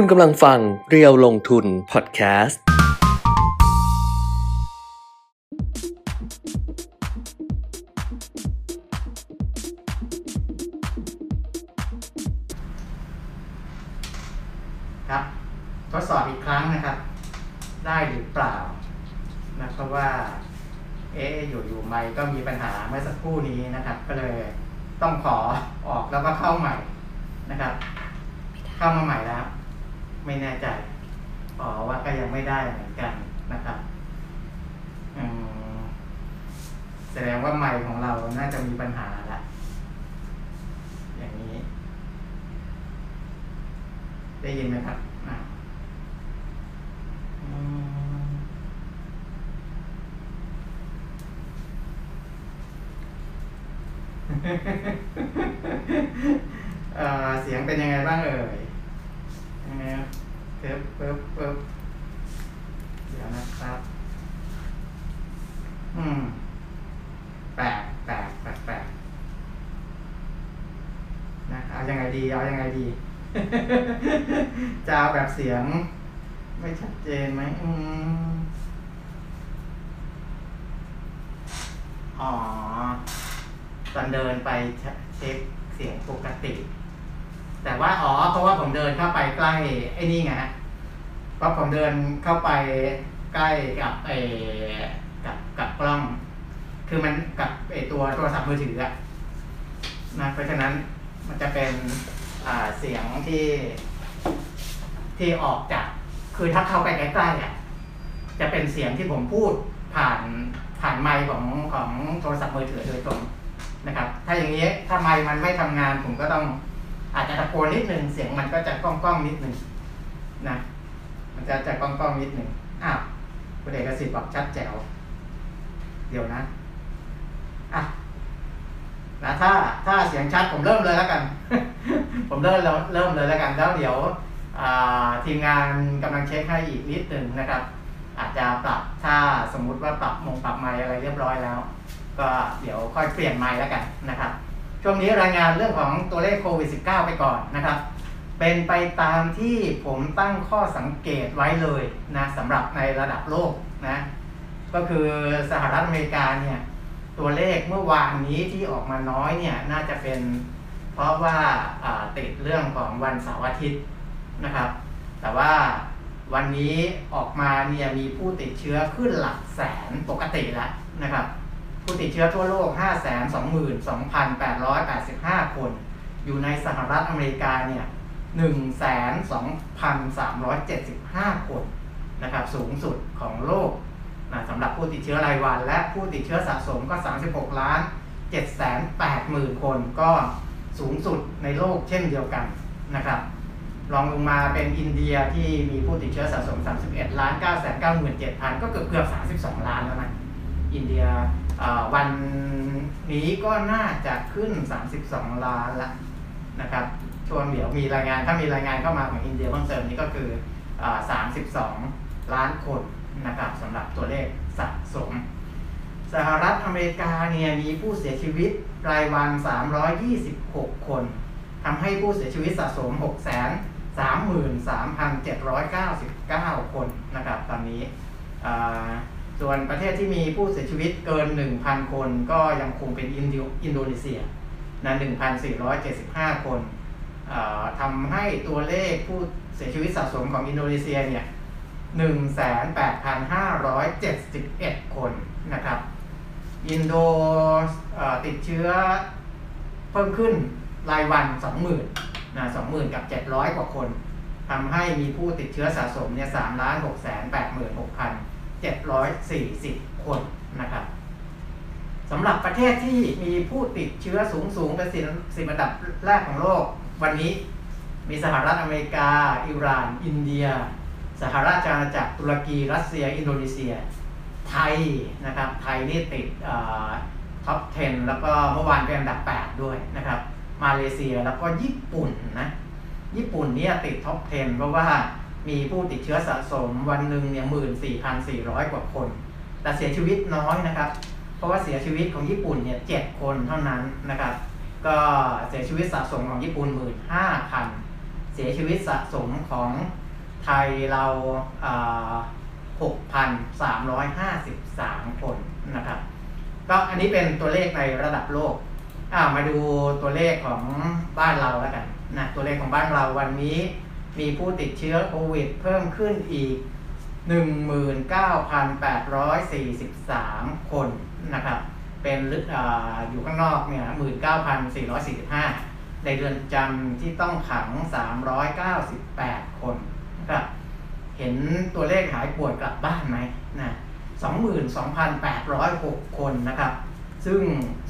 คุณกำลังฟังเรียวลงทุนพอดแคสต์ ครับ ทดสอบอีกครั้งนะครับ ได้หรือเปล่านะเพราะว่า เอ๊อยู่อยู่ไม่ก็มีปัญหาเมื่อสักครู่นี้นะครับ ก็เลยต้องขอออกแล้วก็เข้าใหม่นะครับ เข้ามาใหม่แล้ว ไม่แน่ใจอ๋อว่าก็ยังไม่ได้เหมือนกันนะครับแสดงว่าไมค์ของเราน่าจะมีปัญหาละอย่างนี้ ได้ยินไหมครับเสียงเป็นยังไงบ้างเอ่ย ปึ๊บเดี๋ยวนะครับ อืมแปลแปลแปลแปลนะเอายังไงดี เอายังไงดี จะเอาแบบเสียง ไม่ชัดเจนไหมอืมอ๋อ ตอนเดินไปเช็คเสียงปกติ แต่ว่าอ๋อ เพราะว่าผมเดินเข้าไปใกล้ไอ้นี่ไงฮะ เพราะผมเดินเข้าไปใกล้กับไอ้กับกับกล้อง คือมันกับไอ้ตัวโทรศัพท์มือถืออะนะเพราะฉะนั้นมันจะเป็นอ่าเสียงที่ที่ออกจาก คือถ้าเข้าไปใกล้ๆอะจะเป็นเสียงที่ผมพูดผ่านผ่านไมค์ของของโทรศัพท์มือถือโดยตรงนะครับ ถ้าอย่างนี้ถ้าไมค์มันไม่ทำงานผมก็ต้องอาจจะตะโกนนิดนึงเสียงมันก็จะก้องก้องๆนิดนึงนะ มันจะจะก้องก้องนิดหนึ่งอ้าวคุณเอกสิทธิ์บอกชัดแจ๋ว เดี๋ยวนะอะนะถ้าถ้าเสียงชัดผมเริ่มเลยแล้วกัน ผมเริ่มเริ่มเลยแล้วกันแล้วเดี๋ยวทีมงานกำลังเช็คให้อีกนิดหนึ่งนะครับ อาจจะปรับถ้าสมมุติว่าปรับมงปรับไมค์อะไรเรียบร้อยแล้ว ก็เดี๋ยวค่อยเปลี่ยนไมค์แล้วกันนะครับ ช่วงนี้รายงานเรื่องของตัวเลขโควิด -19 ไปก่อนนะครับ เป็นไปตามที่ผมตั้งข้อสังเกตไว้เลยนะสำหรับในระดับโลกนะก็คือสหรัฐอเมริกาเนี่ยตัวเลขเมื่อวานนี้ที่ออกมาน้อยเนี่ยน่าจะเป็นเพราะว่าาติดเรื่องของวันเสาร์อาทิตย์นะครับ แต่ว่าวันนี้ออกมาเนี่ยมีผู้ติดเชื้อขึ้นหลักแสนปกติแล้วนะครับ ผู้ติดเชื้อทั่วโลก 522,885 คน อยู่ในสหรัฐอเมริกาเนี่ย 1 2 3 7 5 คนนะครับสูงสุดของโลกนะสำหรับผู้ติดเชื้อรายวัน และผู้ติดเชื้อสะสมก็ 36 ล้าน 780,000 คนก็สูงสุดในโลกเช่นเดียวกันนะครับรองลงมาเป็นอินเดียที่มีผู้ติดเชื้อสะสม 31 ล้าน 997,000 ก็เกือบเกือบ 32 ล้านแล้วนะ อินเดียวันนี้ก็น่าจะขึ้น 32 ล้านละนะครับ ช่วงเดี๋ยวมีรายงานถ้ามีรายงานเข้ามาของอินเดียเพิ่มเติมนี้ก็คือเอ่อ32 ล้านคนนะครับสำหรับตัวเลขสะสม สหรัฐอเมริกาเนี่ยมีผู้เสียชีวิตรายวัน 326 คนทำให้ผู้เสียชีวิตสะสม 6 3 3 799 คนนะครับตอนนี้ส่วนประเทศที่มีผู้เสียชีวิตเกิน 1,000 คนก็ยังคงเป็นอินโดอินโดนีเซียนะ1,475 คน อ่าทำให้ตัวเลขผู้เสียชีวิตสะสมของอินโดนีเซียเนี่ย18,571 คนนะครับ อินโดติดเชื้อเพิ่มขึ้นรายวัน 20,000นะ20,000 กับ 700 กว่าคนทำให้มีผู้ติดเชื้อสะสมเนี่ย3ล้าน6 8 6 740 คนนะครับสำหรับประเทศที่มีผู้ติดเชื้อสูงสูงเป็นสิสิบอันดับแรกของโลก วันนี้มีสหรัฐอเมริกา อิหร่าน อินเดีย สหราชอาณาจักรตุรกี รัสเซีย อินโดนีเซีย ไทยนะครับ ไทยนี่ติด top 10 แล้วก็เมื่อวานเป็นอันดับ 8 ด้วยนะครับ มาเลเซียแล้วก็ญี่ปุ่นนะ ญี่ปุ่นเนี่ยติด top 10 เพราะว่ามีผู้ติดเชื้อสะสมวันหนึ่งเนี่ยหมื่นสี่พันสี่ร้อยกว่าคน แต่เสียชีวิตน้อยนะครับ เพราะว่าเสียชีวิตของญี่ปุ่นเนี่ยเจ็ดคนเท่านั้นนะครับ ก็เสียชีวิตสะสมของญี่ปุ่นหมื่นห้าพันเสียชีวิตสะสมของไทยเรา6,353คนนะครับ ก็อันนี้เป็นตัวเลขในระดับโลกามาดูตัวเลขของบ้านเราแล้วกันนะตัวเลขของบ้านเราวันนี้มีผู้ติดเชื้อโควิดเพิ่มขึ้นอีก 19,843 คนนะครับ เป็นออยู่ข้างนอกเนี่ย19,445ในเรือนจำที่ต้องขัง398คนนะครับเห็นตัวเลขหายป่วยกลับบ้านไหมนะ22,806คนนะครับ ซึ่ง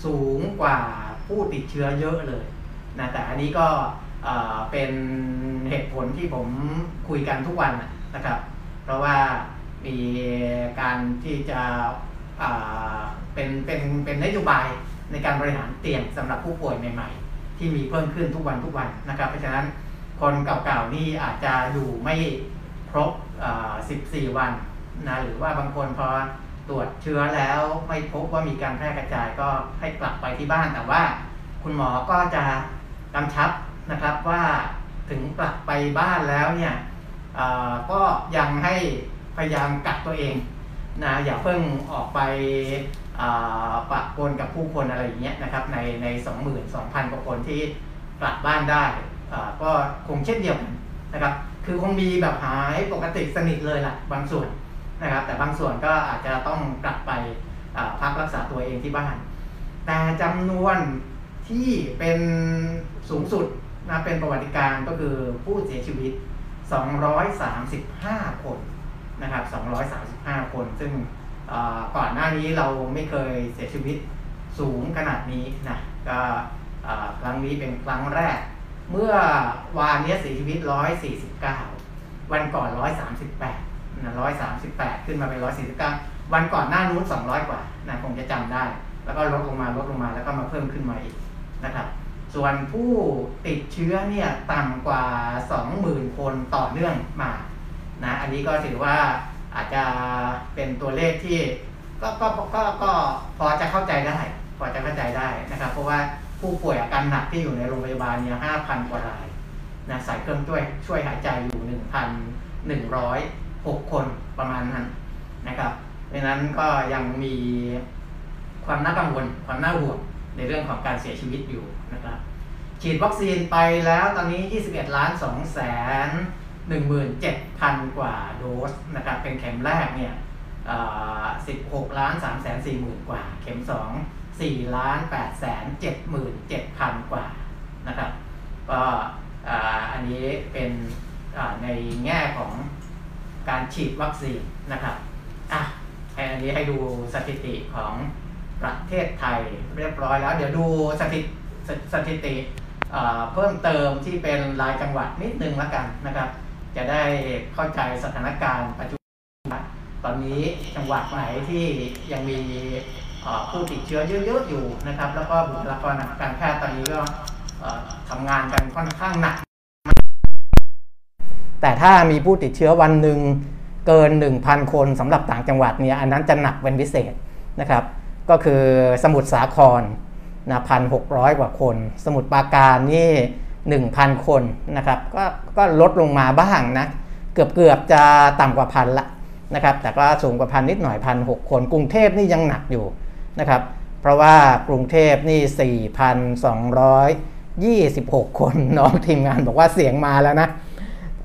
สูงกว่าผู้ติดเชื้อเยอะเลยนะแต่อันนี้ก็เป็นเหตุผลที่ผมคุยกันทุกวันนะครับ เพราะว่ามีการที่จะ เป็นเป็นเป็นนโยบายในการบริหารเตียงสำหรับผู้ป่วยใหม่ๆ ที่มีเพิ่มขึ้นทุกวันทุกวันนะครับ เพราะฉะนั้นคนเก่าๆนี่อาจจะอยู่ไม่ครบ 14 วันนะหรือว่าบางคนพอตรวจเชื้อแล้วไม่พบว่ามีการแพร่กระจายก็ให้กลับไปที่บ้านแต่ว่า คุณหมอก็จะกำชับนะครับว่าถึงกลับไปบ้านแล้วเนี่ยก็ยังให้พยายามกักตัวเองนะอย่าเพิ่งออกไป ปะปนกับผู้คนอะไรอย่างเงี้ยนะครับในในสองหมื่นสองพันกว่าคนที่กลับบ้านได้ก็คงเช่นเดียวกันนะครับคือคงมีแบบหายปกติสนิทเลยล่ะบางส่วนนะครับแต่บางส่วนก็อาจจะต้องกลับไปพักรักษาตัวเองที่บ้าน แต่จำนวนที่เป็นสูงสุดนะเป็นประวัติการก็คือผู้เสียชีวิต 235 คนนะครับ 235 คนซึ่ง ก่อนหน้านี้เราไม่เคยเสียชีวิตสูงขนาดนี้นะก็ครั้งนี้เป็นครั้งแรก เมื่อวานนี้เสียชีวิต 149 วันก่อน 138นะ138 ขึ้นมาเป็น 149 วันก่อนหน้านู้น 200 กว่านะคงจะจำได้ แล้วก็ลดลงมาลดลงมาแล้วก็มาเพิ่มขึ้นมาอีกนะครับส่วนผู้ติดเชื้อเนี่ยต่ำกว่า 20,000 คนต่อเนื่องมานะอันนี้ก็ถือว่า อาจจะเป็นตัวเลขที่ก็ก็ก็ก็พอจะเข้าใจได้พอจะเข้าใจได้นะครับ เพราะว่าผู้ป่วยอาการหนักที่อยู่ในโรงพยาบาลเนี่ย5,000กว่ารายนะใส่เครื่องช่วยช่วยหายใจอยู่1,106คนประมาณนั้นนะครับเพราะนั้นก็ยังมีความน่ากังวลความน่าห่วงในเรื่องของการเสียชีวิตอยู่นะครับ ฉีดวัคซีนไปแล้วตอนนี้ 21 ล้าน2แสน 17,000 กว่าโดสนะครับเป็นเข็มแรกเนี่ย16ล้าน3แสน4หมื่นกว่า เข็ม 2 4ล้าน8แสน7หมื่น7,000 กว่านะครับก็อันนี้เป็นในแง่ของการฉีดวัคซีนนะครับอะอันนี้ให้ดูสถิติของประเทศไทยเรียบร้อยแล้ว เดี๋ยวดูสถิติสถิติเพิ่มเติมที่เป็นรายจังหวัดนิดนึงแล้วกันนะครับ จะได้เข้าใจสถานการณ์ปัจจุบันตอนนี้จังหวัดไหนที่ยังมีผู้ติดเชื้อเยอะๆอยู่นะครับ แล้วก็บุคลากรทางการแพทย์ตอนนี้ก็ทำงานกันค่อนข้างหนัก แต่ถ้ามีผู้ติดเชื้อวันหนึ่งเกิน 1,000 คนสำหรับต่างจังหวัดเนี่ยอันนั้นจะหนักเป็นพิเศษนะครับ ก็คือสมุทรสาครนะพันหกร้อยกว่าคน สมุทรปราการนี่ หนึ่งพันคนนะครับก็ก็ลดลงมาบ้างนะเกือบเกือบจะต่ำกว่าพันละนะครับแต่ก็สูงกว่าพันนิดหน่อยพันหกคน กรุงเทพนี่ยังหนักอยู่นะครับเพราะว่ากรุงเทพนี่ 4,226 คนน้องทีมงานบอกว่าเสียงมาแล้วนะ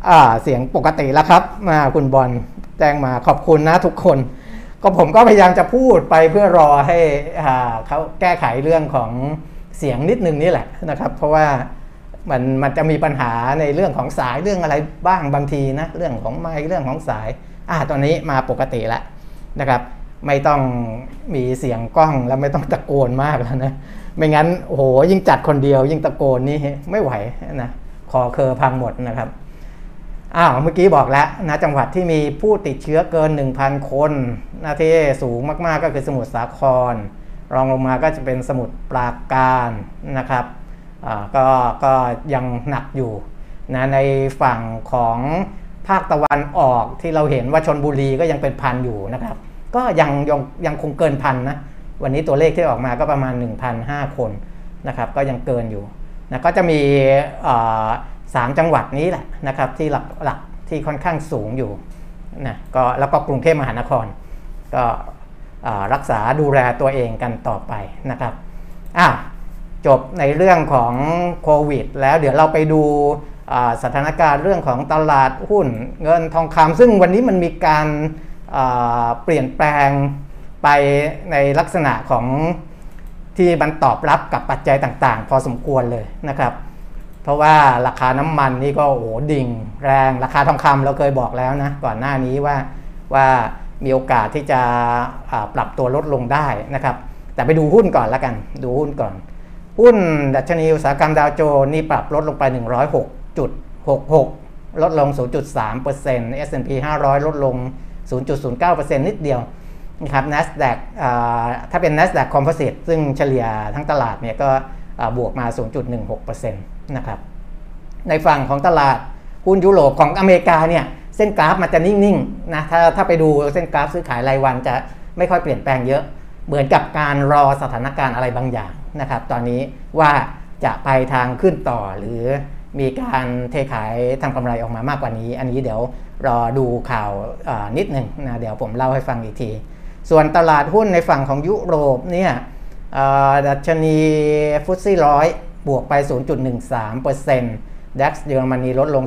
อ่าเสียงปกติแล้วครับมาคุณบอลแจ้งมาขอบคุณนะทุกคน ก็ผมก็พยายามจะพูดไปเพื่อรอให้เขาแก้ไขเรื่องของเสียงนิดนึงนี่แหละนะครับ เพราะว่า มันมันจะมีปัญหาในเรื่องของสายเรื่องอะไรบ้างบางทีนะเรื่องของไม้เรื่องของสายอ่าตอนนี้มาปกติแล้วนะครับไม่ต้องมีเสียงกล้องแล้วไม่ต้องตะโกนมากแล้วนะไม่งั้นโอ้โหยิ่งจัดคนเดียว ยิ่งตะโกนนี่ไม่ไหวนะคอเคอพังหมดนะครับอ้าวเมื่อกี้บอกแล้วนะจังหวัดที่มีผู้ติดเชื้อเกิน 1,000 คนนะที่สูงมากๆก็คือสมุทรสาคร รองลงมาก็จะเป็นสมุทรปราการนะครับ ก็ก็ยังหนักอยู่นะในฝั่งของภาคตะวันออกที่เราเห็นว่าชนบุรีก็ยังเป็นพันอยู่นะครับ ก็ยังยังยังคงเกินพันนะวันนี้ตัวเลขที่ออกมาก็ประมาณ 1,005 คนนะครับ ก็ยังเกินอยู่นะก็จะมี3จังหวัดนี้แหละนะครับ ที่หลักหลักที่ค่อนข้างสูงอยู่นะก็แล้วก็กรุงเทพมหานคร ก็รักษาดูแลตัวเองกันต่อไปนะครับอะ จบในเรื่องของโควิด แล้วเดี๋ยวเราไปดูสถานการณ์เรื่องของตลาดหุ้นเงินทองคำซึ่งวันนี้มันมีการเปลี่ยนแปลงไปในลักษณะของที่มันตอบรับกับปัจจัยต่างๆ พอสมควรเลยนะครับ เพราะว่าราคาน้ำมันนี่ก็โอ้ดิ่ง แรงราคาทองคำเราเคยบอกแล้วนะก่อนหน้านี้ว่าว่ามีโอกาสที่จะปรับตัวลดลงได้นะครับ แต่ไปดูหุ้นก่อนล้วกัน ดูหุ้นก่อน หุ้นดัชนีอุตสาหกรรมดาวโจนนี่ปรับลดลงไป 106.66 ลดลง 0.3% S&P 500 ลดลง 0.09%นิดเดียวนะครับ NASDAQ ถ้าเป็น NASDAQ Composite ซึ่งเฉลี่ยทั้งตลาดเนี่ยก็บวกมา 0.16%นะครับ ในฝั่งของตลาดหุ้นยุโรปของอเมริกาเนี่ยเส้นกราฟมันจะนิ่งๆนะถ้าถ้าไปดูเส้นกราฟซื้อขายรายวันจะไม่ค่อยเปลี่ยนแปลงเยอะ เหมือนกับการรอสถานการณ์อะไรบางอย่างนะครับ ตอนนี้ว่าจะไปทางขึ้นต่อหรือมีการเทขายทำกำไรออกมามากกว่านี้ อันนี้เดี๋ยวรอดูข่าวนิดหนึ่งนะเดี๋ยวผมเล่าให้ฟังอีกที ส่วนตลาดหุ้นในฝั่งของยุโรปเนี่ยดัชนีฟุตซี่ร้อยบวกไป 0.13% DAX เยอรมนีลดลง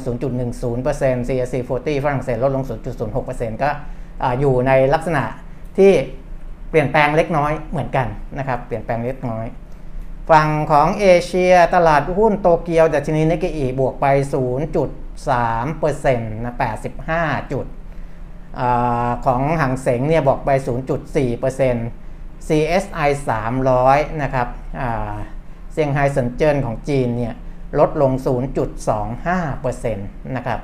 0.10% CAC 40 ฝรั่งเศสลดลง 0.06%ก็อยู่ในลักษณะที่ ปลี่ยนแปลงเล็กน้อยเหมือนกันนะครับ เปลี่ยนแปลงเล็กน้อย ฝั่งของเอเชียตลาดหุ้นโตเกียวดัชนีนิกเกอีบวกไป 0.3%นะ85 จุดอของหังเสงเนี่ยบอกไป 0.4% CSI 300 นะครับเซี่ยงไฮ้เซินเจิ้นของจีนเนี่ยลดลง 0.25%นะครับ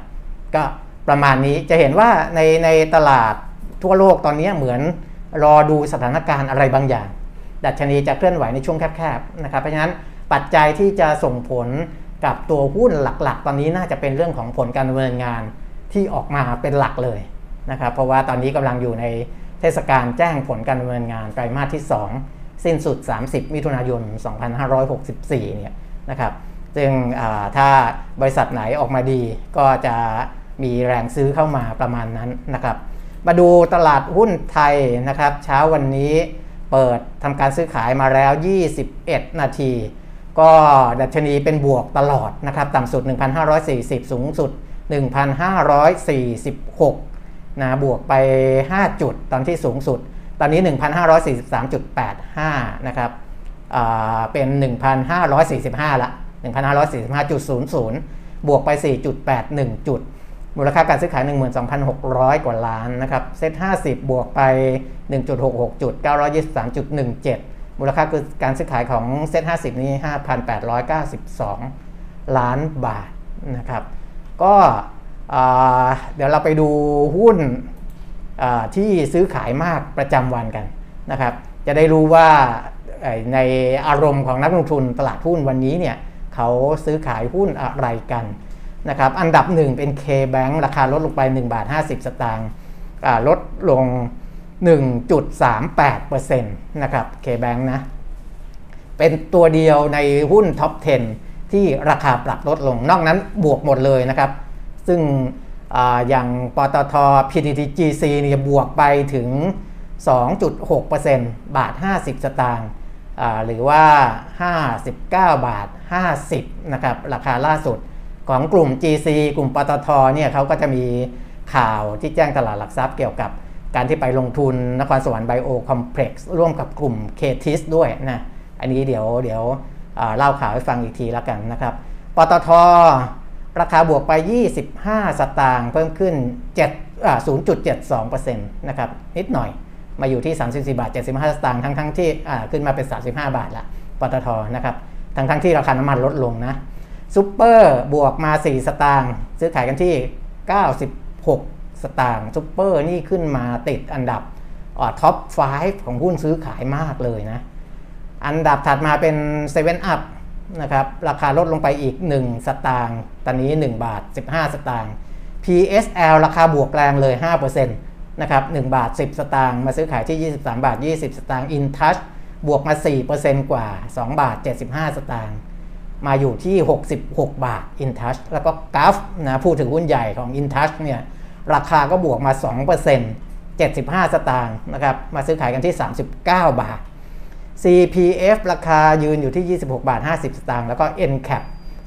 ก็ประมาณนี้จะเห็นว่าในในตลาดทั่วโลกตอนนี้เหมือน รอดูสถานการณ์อะไรบางอย่าง ดัชนีจะเคลื่อนไหวในช่วงแคบๆนะครับเพราะฉะนั้นปัจจัยที่จะส่งผลกับตัวหุ้นหลักๆ ตอนนี้น่าจะเป็นเรื่องของผลการดำเนินงานที่ออกมาเป็นหลักเลยนะครับเพราะว่าตอนนี้กำลังอยู่ในเทศกาลแจ้งผลการดำเนินงานไตรมาสที่ 2 สิ้นสุด 30 มิถุนายน 2564 เนี่ยนะครับซึ่งถ้าบริษัทไหนออกมาดีก็จะมีแรงซื้อเข้ามาประมาณนั้นนะครับ มาดูตลาดหุ้นไทยนะครับ เช้าวันนี้เปิดทำการซื้อขายมาแล้ว 21 นาที ก็ดัชนีเป็นบวกตลอดนะครับ ต่ำสุด 1,540 สูงสุด 1,546 นะ บวกไป 5 จุดตอนที่สูงสุด ตอนนี้ 1,543.85 นะครับเป็น 1,545 ละ 1,545.00 บวกไป 4.81 จุด มูลค่าการซื้อขาย 12,600 กว่าล้านนะครับ เซ็ต50 บวกไป 1.66 จุด 923.17 มูลค่าคือการซื้อขายของเซ็ต50 นี้ 5,892 ล้านบาทนะครับ ก็เดี๋ยวเราไปดูหุ้นที่ซื้อขายมากประจำวันกันนะครับ จะได้รู้ว่าในอารมณ์ของนักลงทุนตลาดหุ้นวันนี้เนี่ยเขาซื้อขายหุ้นอะไรกัน นะครับอันดับหนึ่งเป็น K-Bank ราคาลดลงไป1บาท50 สตางค์ลดลง 1.38%นะครับ K-Bank นะ เป็นตัวเดียวในหุ้นท็อป 10 ที่ราคาปรับลดลง นอกนั้นบวกหมดเลยนะครับ ซึ่งออย่างปตท PTTGC เนี่ยบวกไปถึง 2.6%บาท 50 สตางค์หรือว่า 59 บาท 50 นะครับ ราคาล่าสุด ของกลุ่ม GC กลุ่มปตทเนี่ยเขาก็จะมีข่าวที่แจ้งตลาดหลักทรัพย์เกี่ยวกับการที่ไปลงทุนนครสวรรค์ไบโอคอมเพล็กซ์ร่วมกับกลุ่มเคทิสด้วยนะ อันนี้เดี๋ยวเดี๋ยวเล่าข่าวให้ฟังอีกทีแล้วกันนะครับ ปตท ราคาบวกไป 25 สตางค์เพิ่มขึ้น0.72%นะครับ นิดหน่อยมาอยู่ที่ 34 บาท 75 สตางค์ทั้งทั้งที่ขึ้นมาเป็น 35 บาทละ ปตท นะครับ ทั้งทั้งที่ราคาน้ำมันลดลงนะ ซูเปอร์บวกมา 4 สตางค์ซื้อขายกันที่ 96 สตางค์ซูเปอร์นี่ขึ้นมาติดอันดับเอ่อ top 5ของหุ้นซื้อขายมากเลยนะ อันดับถัดมาเป็น7 Up นะครับ ราคาลดลงไปอีก 1 สตางค์ตอนนี้ 1 บาท 15 สตางค์ PSL ราคาบวกแรงเลย 5%นะครับ1บาท 10 สตางค์มาซื้อขายที่ 23 บาท 20 สตางค์ InTouch บวกมา 4%กว่า 2 บาท 75 สตางค์ มาอยู่ที่ 66 บาท InTouch แล้วก็กราฟนะผู้ถือหุ้นใหญ่ของ InTouch เนี่ยราคาก็บวกมา 2% 75 สตางค์นะครับมาซื้อขายกันที่ 39 บาท CPF ราคายืนอยู่ที่ 26 บาท 50 สตางค์แล้วก็ NCAP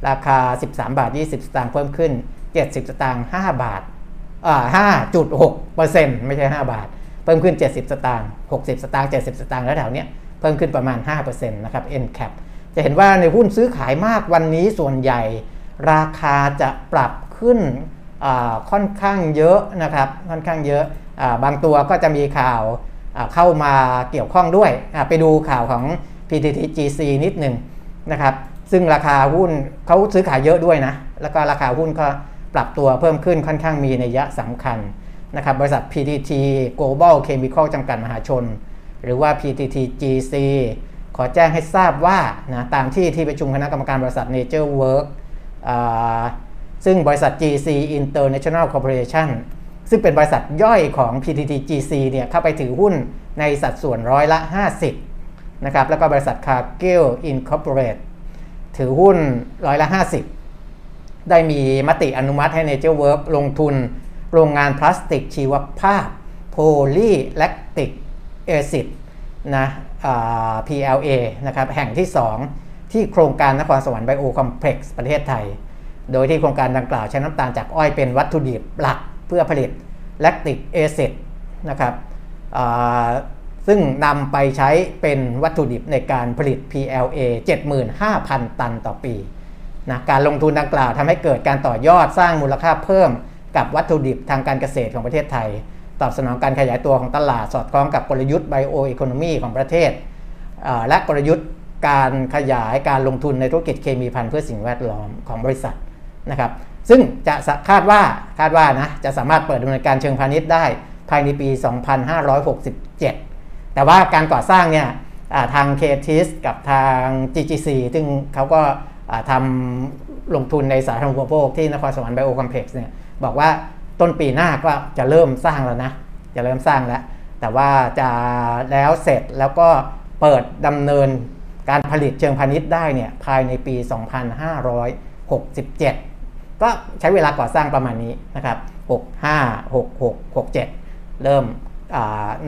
ราคา 13 บาท 20 สตางค์เพิ่มขึ้น 70 สตางค์5บาทอ่า5.6%ไม่ใช่ 5 บาท เพิ่มขึ้น 70 สตางค์60 สตางค์70 สตางค์แล้วแถวเนี้ยเพิ่มขึ้นประมาณ 5%นะครับ NCAP จะเห็นว่าในหุ้นซื้อขายมากวันนี้ส่วนใหญ่ ราคาจะปรับขึ้นค่อนข้างเยอะนะครับค่อนข้างเยอะอบางตัวก็จะมีข่าวเข้ามาเกี่ยวข้องด้วย ไปดูข่าวของ PTTGC นิดหนึ่งนะครับ ซึ่งราคาหุ้นเขาซื้อขายเยอะด้วยนะ แล้วก็ราคาหุ้นก็ปรับตัวเพิ่มขึ้นค่อนข้างมีในยะสำคัญนะครับ บริษัท PTT Global Chemical จำกัดมหาชน หรือว่า PTTGC ขอแจ้งให้ทราบว่านะตามที่ที่ประชุมคณะกรรมการบริษัท Nature Work ซึ่งบริษัท GC International Corporation ซึ่งเป็นบริษัทย่อยของ PTTGC เนี่ยเข้าไปถือหุ้นในสัดส่วนร้อยละ 50นะครับแล้วก็บริษัท Cargill Incorporate ถือหุ้นร้อยละ 50 ได้มีมติอนุมัติให้ NatureWorks ลงทุนโรงงานพลาสติกชีวภาพ polylactic acid นะ PLA นะครับแห่งที่ 2 ที่โครงการนครสวรรค์ Biocomplex ประเทศไทย โดยที่โครงการดังกล่าวใช้น้ำตาลจากอ้อยเป็นวัตถุดิบหลักเพื่อผลิต lactic acid นะครับซึ่งนำไปใช้เป็นวัตถุดิบในการผลิต PLA 75,000 ตันต่อปีนะการลงทุนดังกล่าวทำให้เกิดการต่อยอดสร้างมูลค่าเพิ่มกับวัตถุดิบทางการเกษตรของประเทศไทย ตอบสนองการขยายตัวของตลาดสอดคล้องกับกลยุทธ์ไบโออีโคโนมีของประเทศ และกลยุทธ์การขยายการลงทุนในธุรกิจเคมีพันธุ์เพื่อสิ่งแวดล้อมของบริษัทนะครับ ซึ่งจะคาดว่าคาดว่านะจะสามารถเปิดดำเนินการเชิงพาณิชย์ได้ภายในปี 2567 แต่ว่าการก่อสร้างเนี่ยทางเคทิสกับทาง GGC ซึ่งเขาก็ทำลงทุนในสาธารณูปโภคที่นครสวรรค์ไบโอคอมเพล็กซ์เนี่ยบอกว่า ต้นปีหน้าก็จะเริ่มสร้างแล้วนะ จะเริ่มสร้างแล้ว แต่ว่าจะแล้วเสร็จแล้วก็เปิดดำเนินการผลิตเชิงพาณิชย์ได้เนี่ยภายในปี 2567 ก็ใช้เวลาก่อสร้างประมาณนี้นะครับ 65 66 67 เริ่ม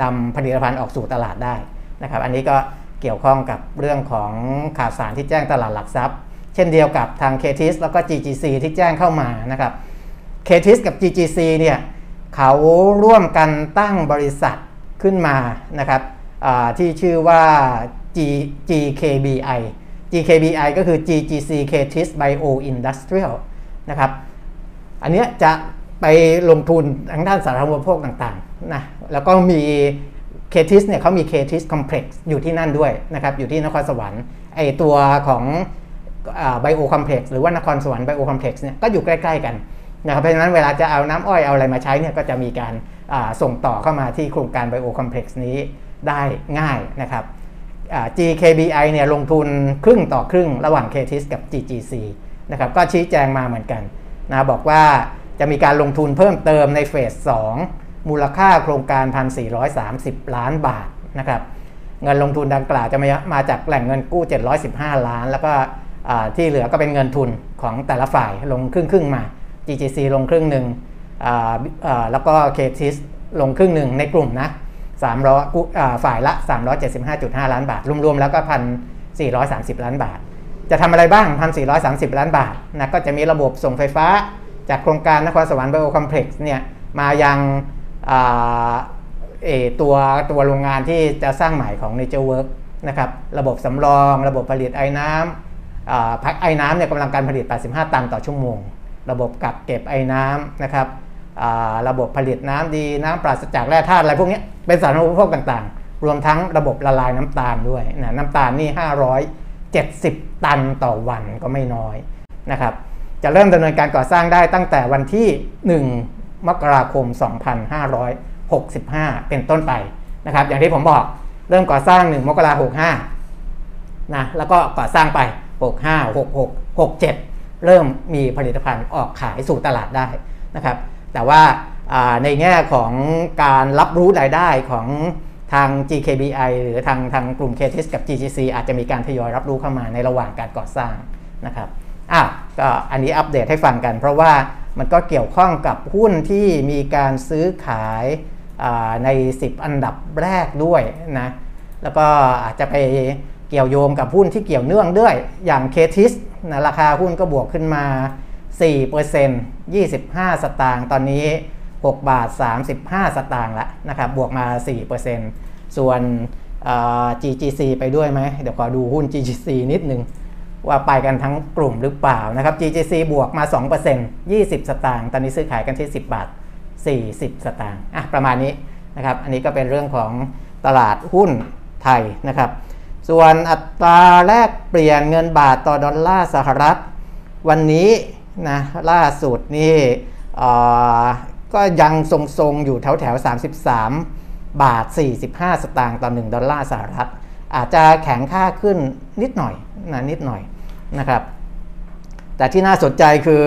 นำผลิตภัณฑ์ออกสู่ตลาดได้นะครับ อันนี้ก็เกี่ยวข้องกับเรื่องของข่าวสารที่แจ้งตลาดหลักทรัพย์ เช่นเดียวกับทาง KTIS แล้วก็ GGC ที่แจ้งเข้ามานะครับ KTIS กับ GGC เนี่ยเขาร่วมกันตั้งบริษัทขึ้นมานะครับที่ชื่อว่า G GKBI GKBI ก็คือ GGC KTIS Bio Industrial นะครับ อันนี้จะไปลงทุนทางด้านสาธารณูปโภคต่างๆนะ แล้วก็มี KTIS เนี่ยเขามี KTIS Complex อยู่ที่นั่นด้วยนะครับ อยู่ที่นครสวรรค์ ไอตัวของไบโอคอมเพล็กซ์หรือว่านครสวรรค์ไบโอคอมเพล็กซ์เนี่ยก็อยู่ใกล้ ๆ กัน นะครับเพราะฉะนั้นเวลาจะเอาน้ำอ้อยเอาอะไรมาใช้เนี่ยก็จะมีการส่งต่อเข้ามาที่โครงการไบโอคอมเพล็กซ์นี้ได้ง่ายนะครับ GKBI เนี่ยลงทุนครึ่งต่อครึ่งระหว่าง KTIS กับ GGC นะครับก็ชี้แจงมาเหมือนกันนะบอกว่าจะมีการลงทุนเพิ่มเติมในเฟส 2 มูลค่าโครงการ 1,430 ล้านบาทนะครับเงินลงทุนดังกล่าวจะมามาจากแหล่งเงินกู้ 715 ล้าน แล้วก็ที่เหลือก็เป็นเงินทุนของแต่ละฝ่ายลงครึ่งครึ่งมา GGC ลงครึ่งหนึ่งแล้วก็ KTIS ลงครึ่งหนึ่งในกลุ่มนะ300ฝ่ายละ 375.5 ล้านบาท รวมๆ แล้วก็ 1,430 ล้านบาท จะทำอะไรบ้าง 1,430 ล้านบาทนะก็จะมีระบบส่งไฟฟ้าจากโครงการนครสวรรค์ไบโอคอมเพล็กซ์เนี่ยมายังตัวตัวโรงงานที่จะสร้างใหม่ของ Nature Work นะครับระบบสำรอง ระบบผลิตไอ้น้ำพักไอ้น้ำเนี่ยกำลังการผลิต 85 ตันต่อชั่วโมง ระบบกักเก็บไอ้น้ำนะครับระบบผลิตน้ำดีน้ำปราศจากแร่ธาตุอะไรพวกนี้เป็นสารณูปโภคต่างๆ รวมทั้งระบบละลายน้ำตาลด้วยนะน้ำตาลนี่ 570 ตันต่อวันก็ไม่น้อยนะครับจะเริ่มดำเนินการก่อสร้างได้ตั้งแต่วันที่ 1 มกราคม 2565 เป็นต้นไปนะครับอย่างที่ผมบอกเริ่มก่อสร้าง 1 มกราคม65นะแล้วก็ก่อสร้างไป 65 66 67 เริ่มมีผลิตภัณฑ์ออกขายสู่ตลาดได้นะครับ แต่ว่าในแง่ของการรับรู้รายได้ของทาง GKBI หรือทางทางกลุ่ม KTIS กับ GGC อาจจะมีการทยอยรับรู้เข้ามาในระหว่างการก่อสร้างนะครับอะก็อันนี้อัปเดตให้ฟังกัน เพราะว่ามันก็เกี่ยวข้องกับหุ้นที่มีการซื้อขายใน 10 อันดับแรกด้วยนะแล้วก็อาจจะไปเกี่ยวโยงกับหุ้นที่เกี่ยวเนื่องด้วยอย่างเคทิส นะราคาหุ้นก็บวกขึ้นมา 4% 25 สตางค์ตอนนี้ 6 บาท 35 สตางค์ละนะครับบวกมา 4%ส่วน GGC ไปด้วยไหมเดี๋ยวขอดูหุ้น GGC นิดนึงว่าไปกันทั้งกลุ่มหรือเปล่านะครับ GGC บวกมา 2% 20 สตางค์ ตอนนี้ซื้อขายกันที่ 10 บาท 40 สตางค์ อะ ประมาณนี้นะครับ อันนี้ก็เป็นเรื่องของตลาดหุ้นไทยนะครับ ส่วนอัตราแลกเปลี่ยนเงินบาทต่อดอลลาร์สหรัฐ วันนี้นะล่าสุดนี่ก็ยังทรงๆ อยู่แถวแถว33 บาท 45 สตางค์ต่อ 1 ดอลลาร์สหรัฐ อาจจะแข็งค่าขึ้นนิดหน่อยนะนิดหน่อยนะครับ แต่ที่น่าสนใจคือ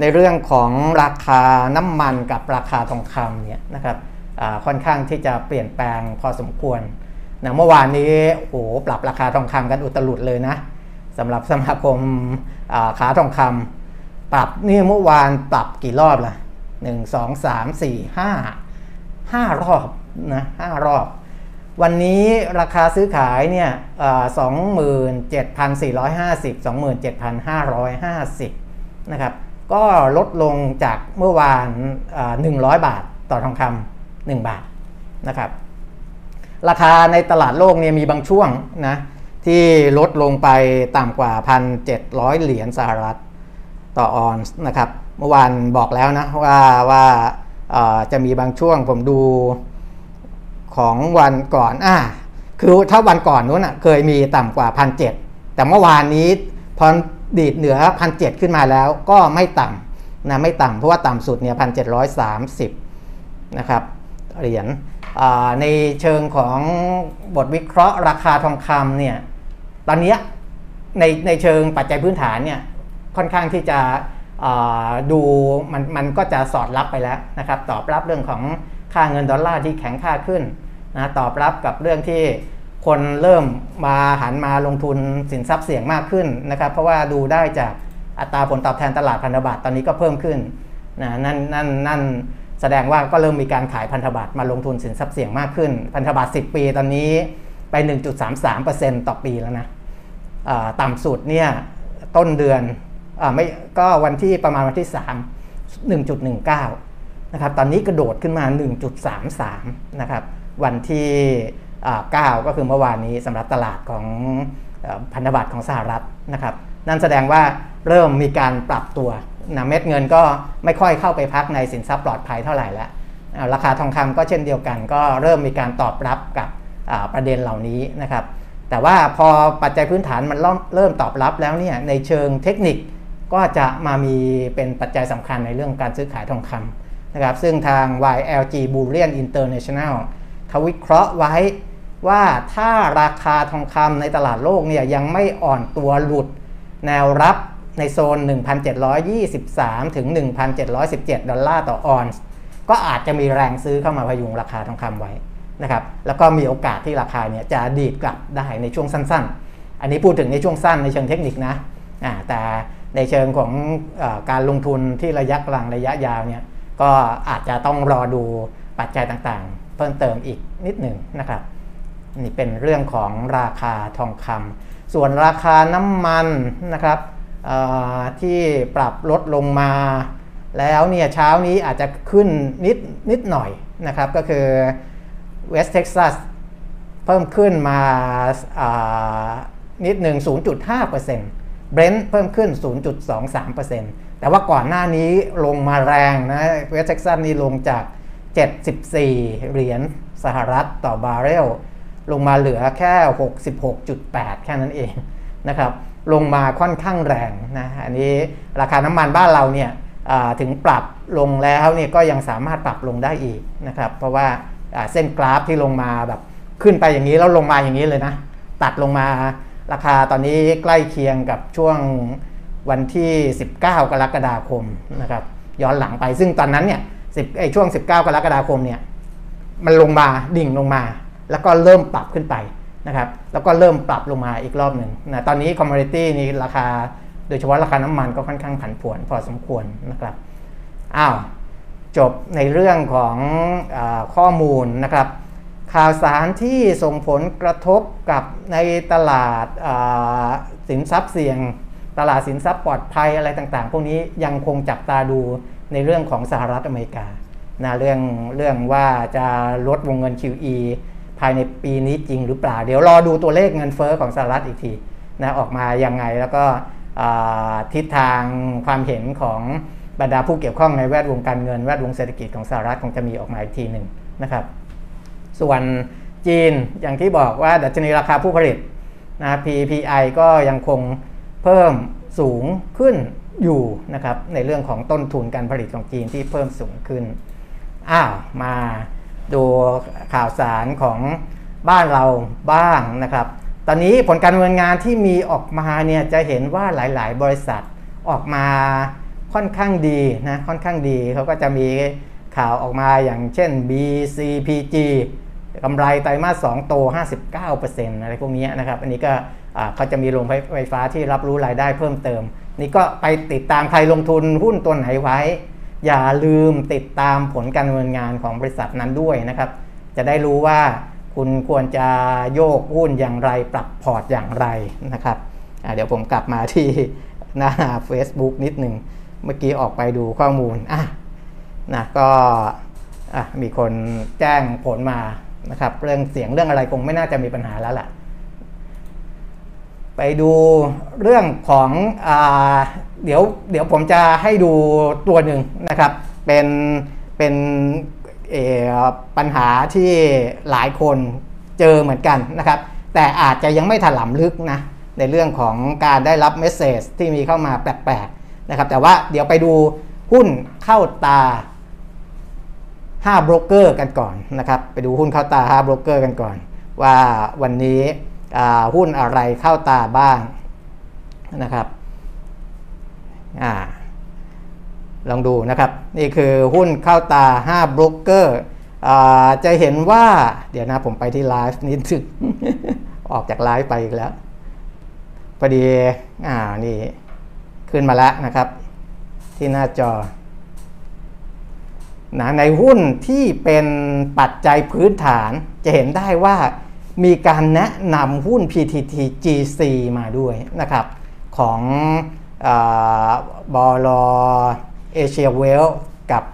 ในเรื่องของราคาน้ำมันกับราคาทองคำเนี่ยนะครับค่อนข้างที่จะเปลี่ยนแปลงพอสมควร นะเมื่อวานนี้โอ้ปรับราคาทองคำกันอุตลุดเลยนะสำหรับสมาคมขาทองคำปรับนี่เมื่อวานปรับกี่รอบล่ะหนึ่งสองสามสี่ห้าห้ารอบนะห้ารอบ วันนี้ราคาซื้อขายเนี่ยสองหมื่นเจ็ดพันสี่ร้อยห้าสิบสองหมื่นเจ็ดพันห้าร้อยห้าสิบนะครับ ก็ลดลงจากเมื่อวานหนึ่งร้อยบาทต่อทองคำหนึ่งบาทนะครับ ราคาในตลาดโลกเนี่ยมีบางช่วงนะที่ลดลงไปต่ำกว่า 1,700 เหรียญสหรัฐต่อออนซ์นะครับ เมื่อวานบอกแล้วนะว่าว่าจะมีบางช่วงผมดูของวันก่อนอ่าคือถ้าวันก่อนนู้นอะเคยมีต่ำกว่า 1,700 แต่เมื่อวานนี้พอดีดเหนือ 1,700 ขึ้นมาแล้วก็ไม่ต่ำนะไม่ต่ำเพราะว่าต่ำสุดเนี่ย1,730 นะครับเหรียญ ในเชิงของบทวิเคราะห์ราคาทองคำเนี่ยตอนนี้ในในเชิงปัจจัยพื้นฐานเนี่ยค่อนข้างที่จะดูมันมันก็จะสอดรับไปแล้วนะครับตอบรับเรื่องของค่าเงินดอลลาร์ที่แข็งค่าขึ้นนะตอบรับกับเรื่องที่คนเริ่มมาหันมาลงทุนสินทรัพย์เสี่ยงมากขึ้นนะครับ เพราะว่าดูได้จากอัตราผลตอบแทนตลาดพันธบัตรตอนนี้ก็เพิ่มขึ้นนะนั่นนั่นนั่น แสดงว่าก็เริ่มมีการขายพันธบัตรมาลงทุนสินทรัพย์เสี่ยงมากขึ้น พันธบัตร 10 ปีตอนนี้ไป 1.33%ต่อปีแล้วนะต่ำสุดเนี่ยต้นเดือนอไม่ก็วันที่ประมาณวันที่ 3 1.19 นะครับ ตอนนี้กระโดดขึ้นมา 1.33 นะครับ วันที่9ก็คือเมื่อวานนี้สำหรับตลาดของพันธบัตรของสหรัฐนะครับ นั่นแสดงว่าเริ่มมีการปรับตัว นะเม็ดเงินก็ไม่ค่อยเข้าไปพักในสินทรัพย์ปลอดภัยเท่าไหร่แล้วราคาทองคำก็เช่นเดียวกัน ก็เริ่มมีการตอบรับกับประเด็นเหล่านี้นะครับ แต่ว่าพอปัจจัยพื้นฐานมันเริ่มตอบรับแล้วเนี่ยในเชิงเทคนิคก็จะมามีเป็นปัจจัยสำคัญในเรื่องการซื้อขายทองคำนะครับ ซึ่งทาง YLG Bullion International เขาวิเคราะห์ไว้ว่าถ้าราคาทองคำในตลาดโลกเนี่ยยังไม่อ่อนตัวหลุดแนวรับ ในโซน 1,723 ถึง 1,717 ดอลลาร์ต่อออนซ์ก็อาจจะมีแรงซื้อเข้ามาพยุงราคาทองคำไว้นะครับแล้วก็มีโอกาสที่ราคาเนี่ยจะดีดกลับได้ในช่วงสั้น ๆ อันนี้พูดถึงในช่วงสั้นในเชิงเทคนิคนะแต่ในเชิงของเอ่อการลงทุนที่ระยะกลางระยะยาวเนี่ยก็อาจจะต้องรอดูปัจจัยต่างๆ เพิ่มเติมอีกนิดหนึ่งนะครับนี่เป็นเรื่องของราคาทองคำส่วนราคาน้ำมันนะครับ ที่ปรับลดลงมา แล้วเนี่ยเช้านี้อาจจะขึ้นนิดนิดหน่อยนะครับก็คือ West Texas เพิ่มขึ้นมานิดหนึ่ง 0.5% Brent เพิ่มขึ้น 0.23%แต่ว่าก่อนหน้านี้ลงมาแรงนะ West Texas นี่ลงจาก 74 เหรียญสหรัฐต่อบาร์เรลลงมาเหลือแค่ 66.8 แค่นั้นเองนะครับ ลงมาค่อนข้างแรงนะอันนี้ราคาน้ำมันบ้านเราเนี่ยถึงปรับลงแล้วเนี่ยก็ยังสามารถปรับลงได้อีกนะครับ เพราะว่าเส้นกราฟที่ลงมาแบบขึ้นไปอย่างนี้แล้วลงมาอย่างนี้เลยนะ ตัดลงมาราคาตอนนี้ใกล้เคียงกับช่วงวันที่ 19 กรกฎาคมนะครับ ย้อนหลังไปซึ่งตอนนั้นเนี่ยไอช่วง 19 กรกฎาคมเนี่ยมันลงมาดิ่งลงมา แล้วก็เริ่มปรับขึ้นไป นะครับแล้วก็เริ่มปรับลงมาอีกรอบหนึ่งนะตอนนี้ commodity นี้ราคาโดยเฉพาะราคาน้ำมันก็ค่อนข้างผันผวนพอสมควรนะครับอ้าวจบในเรื่องของอข้อมูลนะครับ ข่าวสารที่ส่งผลกระทบกับในตลาดสินทรัพย์เสี่ยง ตลาดสินทรัพย์ปลอดภัยอะไรต่างๆ พวกนี้ยังคงจับตาดูในเรื่องของสหรัฐอเมริกานะเรื่องเรื่องว่าจะลดวงเงิน QE ภายในปีนี้จริงหรือเปล่า เดี๋ยวรอดูตัวเลขเงินเฟอ้อของสหรัฐอีกทีนะออกมายังไงแล้วก็ทิศทางความเห็นของบรรดาผู้เกี่ยวข้องในแวดวงการเงินแวดวงเศรษฐกิจของสหรัฐคงจะมีออกมาอีกทีหนึ่งนะครับ ส่วนจีนอย่างที่บอกว่าดัชนีราคาผู้ผลิตนะ PPI ก็ยังคงเพิ่มสูงขึ้นอยู่นะครับในเรื่องของต้นทุนการผลิตของจีนที่เพิ่มสูงขึ้น อ้าวมา ดูข่าวสารของบ้านเราบ้างนะครับ ตอนนี้ผลการดำเนินงานที่มีออกมาเนี่ยจะเห็นว่าหลาย ๆ บริษัทออกมาค่อนข้างดีนะค่อนข้างดีเขาก็จะมีข่าวออกมาอย่างเช่น BCPG กำไรไตรมาส2โต 59%อะไรพวกนี้นะครับ อันนี้ก็เขาจะมีโรงไฟฟ้าที่รับรู้รายได้เพิ่มเติม นี่ก็ไปติดตามใครลงทุนหุ้นตัวไหนไว้ อย่าลืมติดตามผลการดำเนินงานของบริษัทนั้นด้วยนะครับ จะได้รู้ว่าคุณควรจะโยกหุ้นอย่างไร ปรับพอร์ตอย่างไรนะครับเดี๋ยวผมกลับมาที่หน้า Facebook นิดหนึ่งเมื่อกี้ออกไปดูข้อมูลอะนะก็มีคนแจ้งผลมานะครับ เรื่องเสียงเรื่องอะไรคงไม่น่าจะมีปัญหาแล้วล่ะ ไปดูเรื่องของอเดี๋ยวเดี๋ยวผมจะให้ดูตัวหนึ่งนะครับ เป็นเป็นปัญหาที่หลายคนเจอเหมือนกันนะครับ แต่อาจจะยังไม่ถลำลึกนะในเรื่องของการได้รับเมสเซจที่มีเข้ามาแปลกๆนะครับ แต่ว่าเดี๋ยวไปดูหุ้นเข้าตา5โบรกเกอร์กันก่อนนะครับ ไปดูหุ้นเข้าตา5โบรกเกอร์กันก่อน ว่าวันนี้ หุ้นอะไรเข้าตาบ้างนะครับอ่าลองดูนะครับ นี่คือหุ้นเข้าตา5โบรกเกอร์จะเห็นว่าเดี๋ยวนะผมไปที่ไลฟ์นิดนึงออกจากไลฟ์ไปอีกแล้วพอดีอ่านี่ขึ้นมาแล้วนะครับ ที่หน้าจอนะในหุ้นที่เป็นปัจจัยพื้นฐานจะเห็นได้ว่า มีการแนะนำหุ้น PTT GC มาด้วยนะครับของบอลเอเชียเวลกับ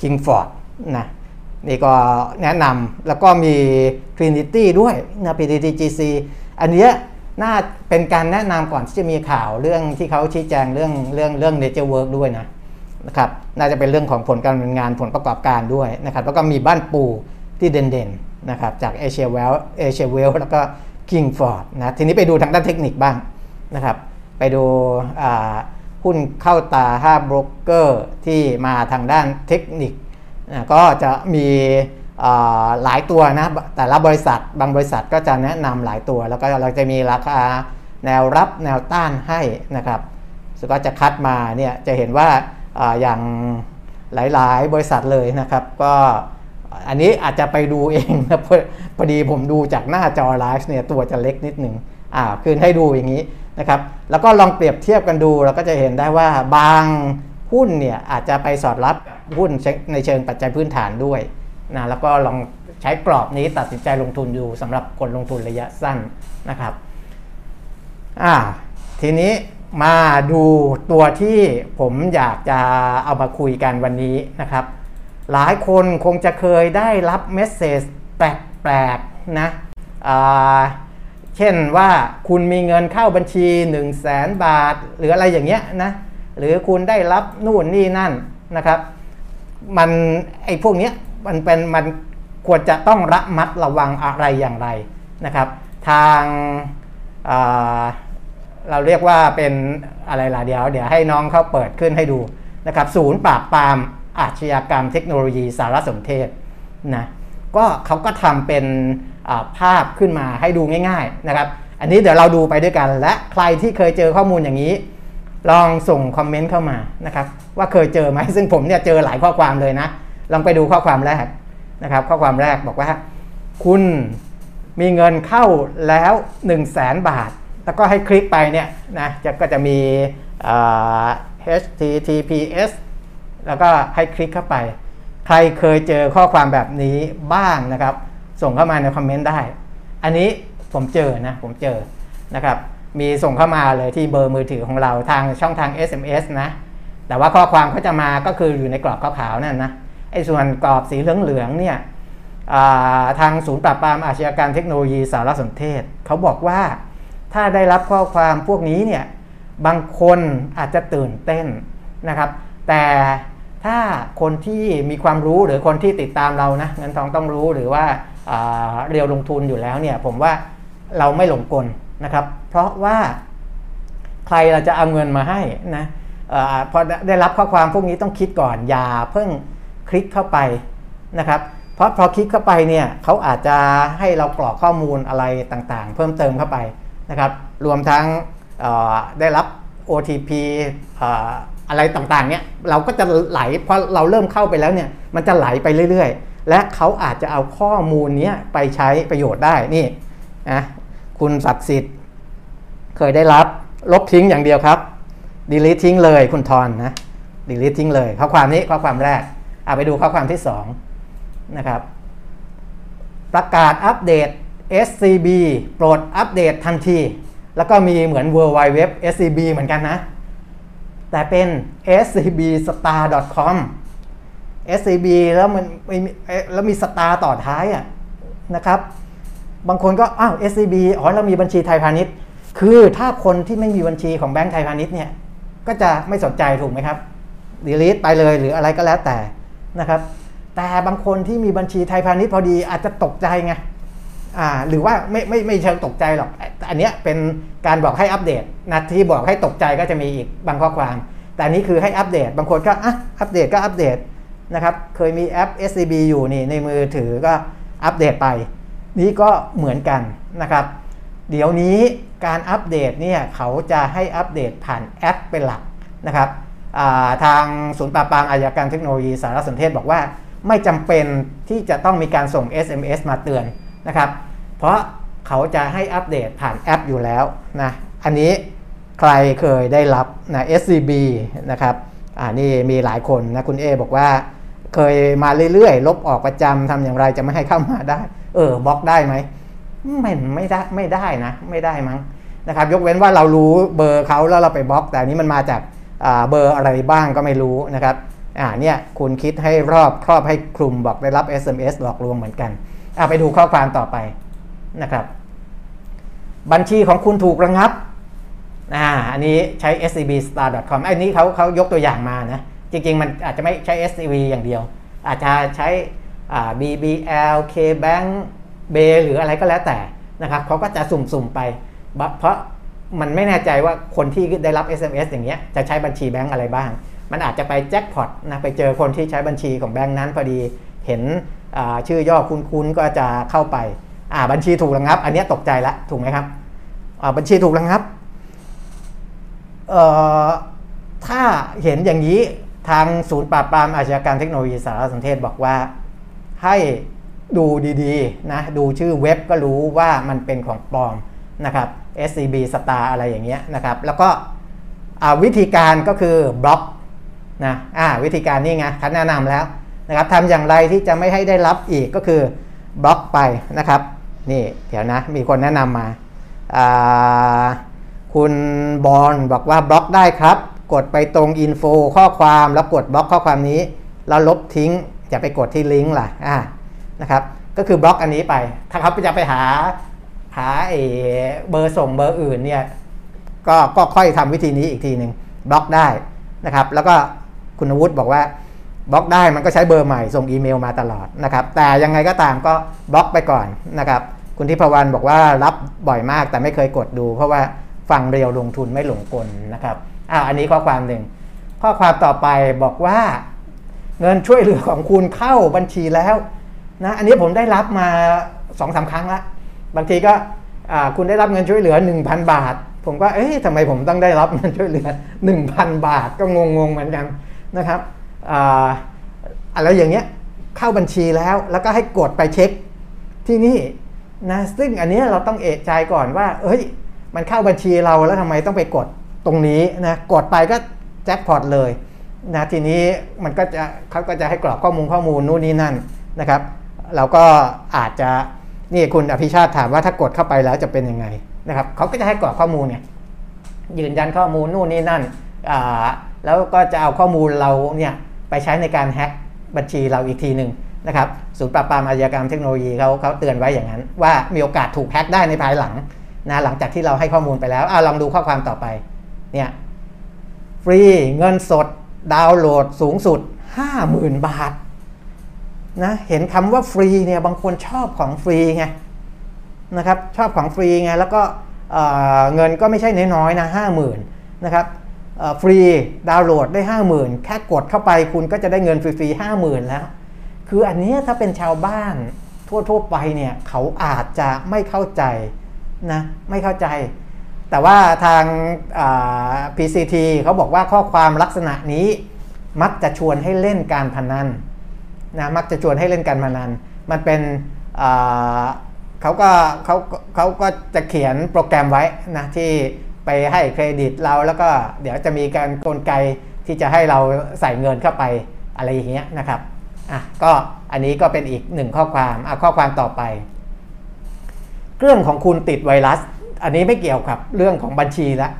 คิงฟอร์ดนะนี่ก็แนะนำแล้วก็มี Trinity ด้วยนะ PTT GC อันนี้น่าเป็นการแนะนำก่อนที่จะมีข่าวเรื่องที่เขาชี้แจงเรื่องเรื่องเรื่อง Nature Work ด้วยนะนะครับน่าจะเป็นเรื่องของผลการดำเนินงานผลประกอบการด้วยนะครับแล้วก็มีบ้านปูที่เด่นๆ นะครับจาก Asia Wealth Asia Wealth แล้วก็ Kingsford นะทีนี้ไปดูทางด้านเทคนิคบ้างนะครับไปดูหุ้นเข้าตา 5 โบรกเกอร์ที่มาทางด้านเทคนิคนะก็จะมีหลายตัวนะแต่ละบริษัทบางบริษัทก็จะแนะนำหลายตัว แล้วก็เราจะมีราคาแนวรับแนวต้านให้นะครับสุก็จะคัดมาเนี่ยจะเห็นว่าอย่างหลายๆ บริษัทเลยนะครับ ก็ อันนี้อาจจะไปดูเองนะพอดีผมดูจากหน้าจอไลฟ์เนี่ยตัวจะเล็กนิดหนึ่งอ่าคืนให้ดูอย่างนี้นะครับแล้วก็ลองเปรียบเทียบกันดูเราก็จะเห็นได้ว่าบางหุ้นเนี่ยอาจจะไปสอดรับหุ้นในเชิงปัจจัยพื้นฐานด้วยนะแล้วก็ลองใช้กรอบนี้ตัดสินใจลงทุนอยู่สำหรับคนลงทุนระยะสั้นนะครับอ่าทีนี้มาดูตัวที่ผมอยากจะเอามาคุยกันวันนี้นะครับ หลายคนคงจะเคยได้รับเมสเซจแปลกๆนะเช่นว่าคุณมีเงินเข้าบัญชี 1 0 0 0 0แสนบาท หรืออะไรอย่างเงี้ยนะหรือคุณได้รับนู่นนี่นั่นนะครับ มันไอ้พวกเนี้ยมันเป็นมันควรจะต้องระมัดระวังอะไรอย่างไรนะครับ ทางเราเรียกว่าเป็นอะไรล่ะเดี๋ยว เดี๋ยวให้น้องเขาเปิดขึ้นให้ดูนะครับ ศูนย์ปราบปราม อาชญากรรมเทคโนโลยีสารสนเทศนะก็เขาก็ทำเป็นภาพขึ้นมาให้ดูง่าย ๆนะครับ อันนี้เดี๋ยวเราดูไปด้วยกัน และใครที่เคยเจอข้อมูลอย่างนี้ ลองส่งคอมเมนต์เข้ามานะครับ ว่าเคยเจอไหมซึ่งผมเนี่ยเจอหลายข้อความเลยนะ ลองไปดูข้อความแรกนะครับ ข้อความแรกบอกว่า คุณมีเงินเข้าแล้ว1 0 0 0 0แสนบาท แล้วก็ให้คลิกไปเนี่ยนะจะก็จะมี https แล้วก็ให้คลิกเข้าไป ใครเคยเจอข้อความแบบนี้บ้างนะครับ ส่งเข้ามาในคอมเมนต์ได้ อันนี้ผมเจอนะผมเจอนะครับ มีส่งเข้ามาเลยที่เบอร์มือถือของเราทางช่องทาง SMS นะ แต่ว่าข้อความเขาจะมาก็คืออยู่ในกรอบขาวๆนั่นนะไอ้ส่วนกรอบสีเหลืองๆเนี่ยทางศูนย์ปราบปรามอาชญากรรมเทคโนโลยีสารสนเทศ เขาบอกว่าถ้าได้รับข้อความพวกนี้เนี่ยบางคนอาจจะตื่นเต้นนะครับ แต่ ถ้าคนที่มีความรู้หรือคนที่ติดตามเรานะเงินทองต้องรู้หรือว่าเรียวลงทุนอยู่แล้วเนี่ยผมว่าเราไม่หลงกลนะครับ เพราะว่าใครเราจะเอาเงินมาให้นะอพอได้รับข้อความพวกนี้ต้องคิดก่อนอย่าเพิ่งคลิกเข้าไปนะครับ เพราะพอคลิกเข้าไปเนี่ยเขาอาจจะให้เรากรอกข้อมูลอะไรต่างๆ เพิ่มเติมเข้าไปนะครับ รวมทั้งได้รับ OTP อะไรต่างๆเนี่ยเราก็จะไหลพอเราเริ่มเข้าไปแล้วเนี่ยมันจะไหลไปเรื่อยๆ และเขาอาจจะเอาข้อมูลนี้ไปใช้ประโยชน์ได้นี่นะคุณศักดิ์สิทธิ์เคยได้รับลบทิ้งอย่างเดียวครับ delete ทิ้งเลยคุณทอนนะ delete ทิ้งเลย ข้อความนี้ข้อความแรกเอาไปดูข้อความที่2นะครับประกาศอัปเดต SCB โปรดอัปเดตทันที แล้วก็มีเหมือน World Wide Web SCB เหมือนกันนะ แต่เป็น scbstar.com scb แล้วมันแล้วมีสตาร์ต่อท้ายอะนะครับ บางคนก็อ้าว scb อ๋อเรามีบัญชีไทยพาณิชย์ คือถ้าคนที่ไม่มีบัญชีของแบงก์ไทยพาณิชย์เนี่ยก็จะไม่สนใจถูกไหมครับ delete ไปเลยหรืออะไรก็แล้วแต่นะครับ แต่บางคนที่มีบัญชีไทยพาณิชย์พอดีอาจจะตกใจไง อ่าหรือว่าไม่ไม่ไม่เชิงตกใจหรอก อันนี้เป็นการบอกให้อัปเดตนะที่บอกให้ตกใจก็จะมีอีกบางข้อความ แต่นี้คือให้อัปเดต บางคนก็อะอัปเดตก็อัปเดตนะครับ เคยมีแอป SCB อยู่นี่ในมือถือก็อัปเดตไป นี่ก็เหมือนกันนะครับ เดี๋ยวนี้การอัปเดตเนี่ยเขาจะให้อัปเดตผ่านแอปเป็นหลักนะครับทางศูนย์ปราบปรามอาชญากรรมเทคโนโลยีสารสนเทศบอกว่า ไม่จำเป็นที่จะต้องมีการส่ง SMS มาเตือน นะครับ เพราะเขาจะให้อัปเดตผ่านแอปอยู่แล้วนะอันนี้ใครเคยได้รับนะ SCB นะครับอ่านี่มีหลายคนนะคุณเอบอกว่า เคยมาเรื่อยๆ ลบออกประจำทำอย่างไรจะไม่ให้เข้ามาได้ เออบล็อกได้ไหมไม่ไม่ได้ไม่ได้นะไม่ได้มั้งนะครับ ยกเว้นว่าเรารู้เบอร์เขาแล้วเราไปบล็อก แต่นี้มันมาจากเบอร์อะไรบ้างก็ไม่รู้นะครับอ่าเนี่ยคุณคิดให้รอบครอบให้คลุมบอกได้รับ SMS หลอกลวงเหมือนกัน เอาไปดูข้อความต่อไปนะครับ บัญชีของคุณถูกระงับอ่าอันนี้ใช้ scbstar.com อันนี้เขาเขายกตัวอย่างมานะ จริง ๆ มันอาจจะไม่ใช้ scb อย่างเดียว อาจจะใช้ bbl kbank b หรืออะไรก็แล้วแต่นะครับเขาก็จะสุ่มๆไป เพราะมันไม่แน่ใจว่าคนที่ได้รับ SMS อย่างเงี้ยจะใช้บัญชีแบงก์อะไรบ้าง มันอาจจะไปแจ็คพอตนะไปเจอคนที่ใช้บัญชีของแบงก์นั้นพอดีเห็น ชื่อย่อคุ้นๆก็จะเข้าไปบัญชีถูกระงับ อันนี้ตกใจแล้วถูกไหมครับบัญชีถูกระงับถ้าเห็นอย่างนี้ทางศูนย์ปราบปรามอาชญากรรมเทคโนโลยีสารสนเทศบอกว่าให้ดูดีๆนะดูชื่อเว็บก็รู้ว่ามันเป็นของปลอมนะครับ SCB Star อะไรอย่างเงี้ยนะครับ แล้วก็วิธีการก็คือบล็อกนะวิธีการนี่ไงคนแนะนำแล้ว นะครับทำอย่างไรที่จะไม่ให้ได้รับอีกก็คือบล็อกไปนะครับนี่เดี๋ยวนะ มีคนแนะนำมาคุณบอลบอกว่าบล็อกได้ครับ กดไปตรง info ข้อความแล้วกดบล็อกข้อความนี้ แล้วลบทิ้งอย่าไปกดที่ลิงก์ล่ะอ่านะครับก็คือบล็อกอันนี้ไป ถ้าเขาจะไปหาหาเบอร์ส่งเบอร์อื่นเนี่ยก็ก็ค่อยทำวิธีนี้อีกทีหนึ่งบล็อกได้นะครับ แล้วก็คุณวุฒิบอกว่า บล็อกได้มันก็ใช้เบอร์ใหม่ส่งอีเมลมาตลอดนะครับ แต่ยังไงก็ตามก็บล็อกไปก่อนนะครับ คุณทิพวรรณบอกว่ารับบ่อยมากแต่ไม่เคยกดดู เพราะว่าฟังเรียวลงทุนไม่หลงกลนะครับอ้าวอันนี้ข้อความหนึ่งข้อความต่อไปบอกว่า เงินช่วยเหลือของคุณเข้าบัญชีแล้วนะอันนี้ผมได้รับมาสองสาครั้งละบางทีก็คุณได้รับเงินช่วยเหลือ 1,000 บาท ผมก็เอ๊ะทำไมผมต้องได้รับเงินช่วยเหลือ 1,000 บาทก็งงๆเหมือนกันนะครับ อะไรอย่างเงี้ยเข้าบัญชีแล้วแล้วก็ให้กดไปเช็คที่นี่นะซึ่งอันนี้เราต้องเอะใจก่อนว่า เอ้ย มันเข้าบัญชีเราแล้วทำไมต้องไปกดตรงนี้นะกดไปก็แจ็คพอตเลยนะทีนี้มันก็จะเขาก็จะให้กรอกข้อมูลข้อมูลนู่นนี่นั่นนะครับ เราก็อาจจะนี่คุณอภิชาติถามว่าถ้ากดเข้าไปแล้วจะเป็นยังไงนะครับเขาก็จะให้กรอกข้อมูลเนี่ยยืนยันข้อมูลนู่นนี่นั่นอ่าแล้วก็จะเอาข้อมูลเราเนี่ย ไปใช้ในการแฮ็กบัญชีเราอีกทีหนึ่งนะครับศูนย์ปราบปรามอาชญากรรมเทคโนโลยีเขาเขาเตือนไว้อย่างนั้น ว่ามีโอกาสถูกแฮ็กได้ในภายหลังนะหลังจากที่เราให้ข้อมูลไปแล้วอ่าลองดูข้อความต่อไปเนี่ยฟรีเงินสดดาวน์โหลดสูงสุด 50,000 บาทนะเห็นคำว่าฟรีเนี่ยบางคนชอบของฟรีไงนะครับชอบของฟรีไงแล้วก็เเงินก็ไม่ใช่น้อยๆนะห้าหมื่นนะครับ ฟรีดาวน์โหลดได้ 50,000 แค่กดเข้าไปคุณก็จะได้เงินฟรีๆห้าหมื่นแล้ว คืออันนี้ถ้าเป็นชาวบ้านทั่วๆไปเนี่ยเขาอาจจะไม่เข้าใจนะไม่เข้าใจ แต่ว่าทาง PCT เขาบอกว่าข้อความลักษณะนี้มักจะชวนให้เล่นการพนันนะมักจะชวนให้เล่นการพนัน มันเป็นเขาก็เขาเขาก็จะเขียนโปรแกรมไว้นะที่ ไปให้เครดิตเราแล้วก็เดี๋ยวจะมีการกลไกที่จะให้เราใส่เงินเข้าไปอะไรอย่างเงี้ยนะครับอะก็อันนี้ก็เป็นอีกหนึ่งข้อความอะข้อความต่อไป เครื่องของคุณติดไวรัส อันนี้ไม่เกี่ยวกับเรื่องของบัญชีล้ว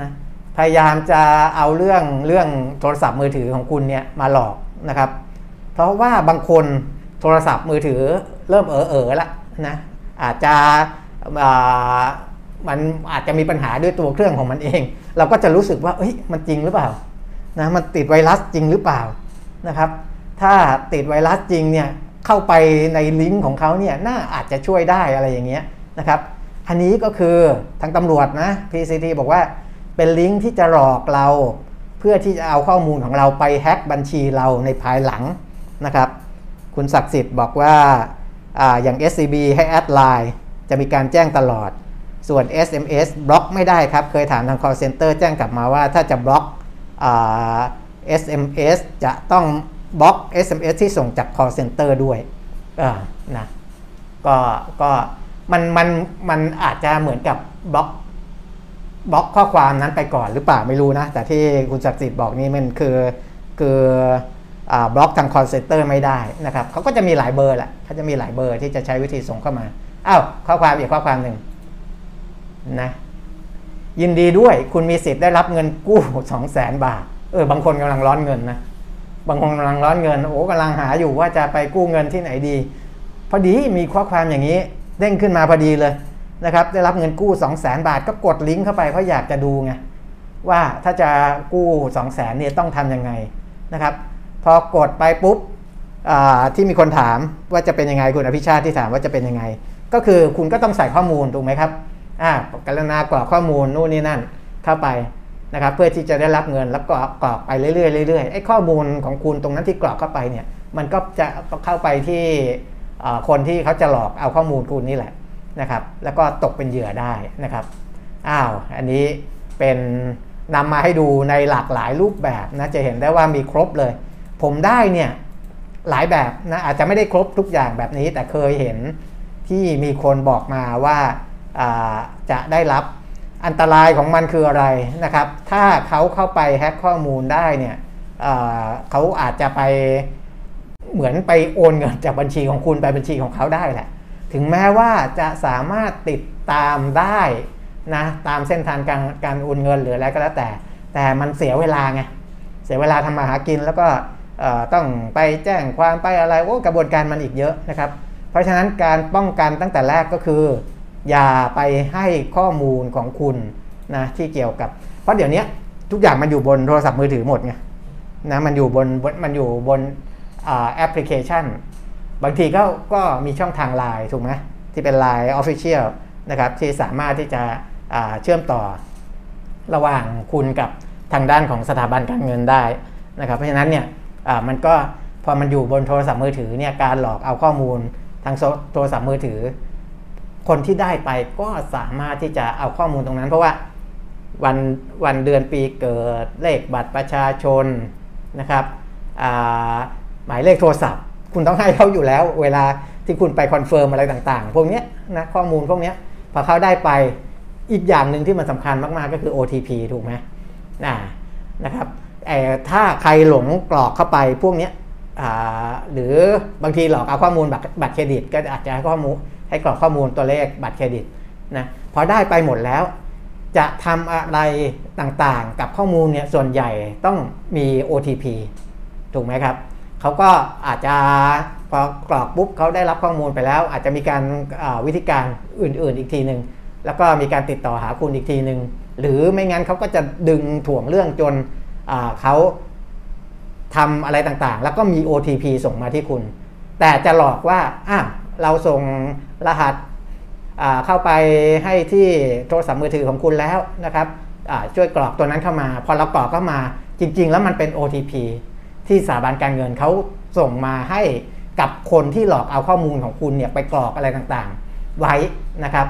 นะพยายามจะเอาเรื่องเรื่องโทรศัพท์มือถือของคุณเนี่ยมาหลอกนะครับ เพราะว่าบางคนโทรศัพท์มือถือเริ่มเออเออละนะอาจจะอ่า มันอาจจะมีปัญหาด้วยตัวเครื่องของมันเอง เราก็จะรู้สึกว่าเอ้ยมันจริงหรือเปล่านะมันติดไวรัสจริงหรือเปล่านะครับ ถ้าติดไวรัสจริงเนี่ยเข้าไปในลิงก์ของเขาเนี่ยน่าอาจจะช่วยได้อะไรอย่างเงี้ยนะครับอันนี้ก็คือทางตำรวจนะ PCT บอกว่าเป็นลิงก์ที่จะหลอกเรา เพื่อที่จะเอาข้อมูลของเราไปแฮ็กบัญชีเราในภายหลังนะครับ คุณศักดิ์สิทธิ์บอกว่าออย่าง SCB ให้ add LINE จะมีการแจ้งตลอด ส่วน SMS บล็อกไม่ได้ครับ เคยถามทาง call center แจ้งกลับมาว่าถ้าจะบล็อกอา SMS จะต้องบล็อก SMS ที่ส่งจาก call center ด้วยนะก็ก็มันมันมันอาจจะเหมือนกับบล็อกบล็อกข้อความนั้นไปก่อนหรือเปล่าไม่รู้นะ แต่ที่คุณศักดิ์สิทธิ์บอกนี่มันคือคืออบล็อกทาง call center ไม่ได้นะครับเขาก็จะมีหลายเบอร์แหละเขาจะมีหลายเบอร์ที่จะใช้วิธีส่งเข้ามาอ้าวข้อความอีกข้อความหนึ่ง นะยินดีด้วยคุณมีสิทธิ์ได้รับเงินกู้สองแสนบาท เออบางคนกำลังร้อนเงินนะบางคนกำลังร้อนเงินโอ้กำลังหาอยู่ว่าจะไปกู้เงินที่ไหนดี พอดีมีข้อความอย่างนี้เด้งขึ้นมาพอดีเลยนะครับ ได้รับเงินกู้ 2 0 0 0 0 0บาทก็กดลิงก์เข้าไปเพราะอยากจะดูไงว่าถ้าจะกู้ 2 0 0 0 0 0เนี่ยต้องทำยังไงนะครับ พอกดไปปุ๊บที่มีคนถามว่าจะเป็นยังไงคุณอภิชาติที่ถามว่าจะเป็นยังไง ก็คือคุณก็ต้องใส่ข้อมูลถูกไหมครับ อ่ากรณากรอกข้อมูลนู่นนี่นั่นเข้าไปนะครับเพื่อที่จะได้รับเงินแล้วก็กรอกไปเรื่อยๆเรื่อยๆไอ้ข้อมูลของคุณตรงนั้นที่กรอกเข้าไปเนี่ยมันก็จะเข้าไปที่คนที่เขาจะหลอกเอาข้อมูลคุณนี่แหละนะครับ แล้วก็ตกเป็นเหยื่อได้นะครับอ้าวอันนี้เป็นนำมาให้ดูในหลากหลายรูปแบบนะจะเห็นได้ว่ามีครบเลย ผมได้เนี่ยหลายแบบนะอาจจะไม่ได้ครบทุกอย่างแบบนี้ แต่เคยเห็นที่มีคนบอกมาว่า จะได้รับอันตรายของมันคืออะไรนะครับ ถ้าเขาเข้าไปแฮ็กข้อมูลได้เนี่ยเเขาอาจจะไปเหมือนไปโอนเงินจากบัญชีของคุณไปบัญชีของเขาได้แหละ ถึงแม้ว่าจะสามารถติดตามได้นะตามเส้นทางการการโอนเงินหรืออะไรก็แล้วแต่ แต่มันเสียเวลาไงเสียเวลาทำมาหากินแล้วก็ต้องไปแจ้งความไปอะไรโอ้กระบวนการมันอีกเยอะนะครับ เพราะฉะนั้นการป้องกันตั้งแต่แรกก็คือ อย่าไปให้ข้อมูลของคุณนะที่เกี่ยวกับ เพราะเดี๋ยวนี้ทุกอย่างมันอยู่บนโทรศัพท์มือถือหมดไงนะมันอยู่บนมันอยู่บนแอปพลิเคชัน บางทีก็ก็มีช่องทางไลน์ถูกไหมที่เป็น Line Official นะครับที่สามารถที่จะเชื่อมต่อระหว่างคุณกับทางด้านของสถาบันการเงินได้นะครับเพราะฉะนั้นเนี่ยมันก็พอมันอยู่บนโทรศัพท์มือถือเนี่ยการหลอกเอาข้อมูลทางโซโทรศัพท์มือถือ คนที่ได้ไปก็สามารถที่จะเอาข้อมูลตรงนั้น เพราะว่าวันวันเดือนปีเกิดเลขบัตรประชาชนนะครับหมายเลขโทรศัพท์ คุณต้องให้เขาอยู่แล้ว เวลาที่คุณไป confirm อะไรต่างๆ พวกนี้นะข้อมูลพวกนี้พอเขาได้ไปอีกอย่างหนึ่งที่มันสำคัญมากๆก็คือ OTP ถูกไหมนะนะครับถ้าใครหลงกรอกเข้าไปพวกนี้หรือบางทีหลอกเอาข้อมูลบัตรบัตรเครดิต ก็อาจจะข้อมูล ให้กรอกข้อมูลตัวเลขบัตรเครดิตนะพอได้ไปหมดแล้ว จะทำอะไรต่างๆ กับข้อมูลเนี่ยส่วนใหญ่ต้องมี OTP ถูกไหมครับเขาก็อาจจะพอกรอกปุ๊บเขาได้รับข้อมูลไปแล้ว อาจจะมีการวิธีการอื่น ๆ อีกทีหนึ่งแล้วก็มีการติดต่อหาคุณอีกทีหนึ่งหรือไม่งั้นเขาก็จะดึงถ่วงเรื่องจนเขาทำอะไรต่างๆ แล้วก็มี OTP ส่งมาที่คุณ แต่จะหลอกว่าอะเราส่ง รหัสเข้าไปให้ที่โทรศัพท์มือถือของคุณแล้วนะครับช่วยกรอกตัวนั้นเข้ามา พอเรากรอกเข้ามาจริง ๆ แล้วมันเป็น OTP ที่สถาบันการเงินเขาส่งมาให้กับคนที่หลอกเอาข้อมูลของคุณเนี่ยไปกรอกอะไรต่างๆ ไว้นะครับ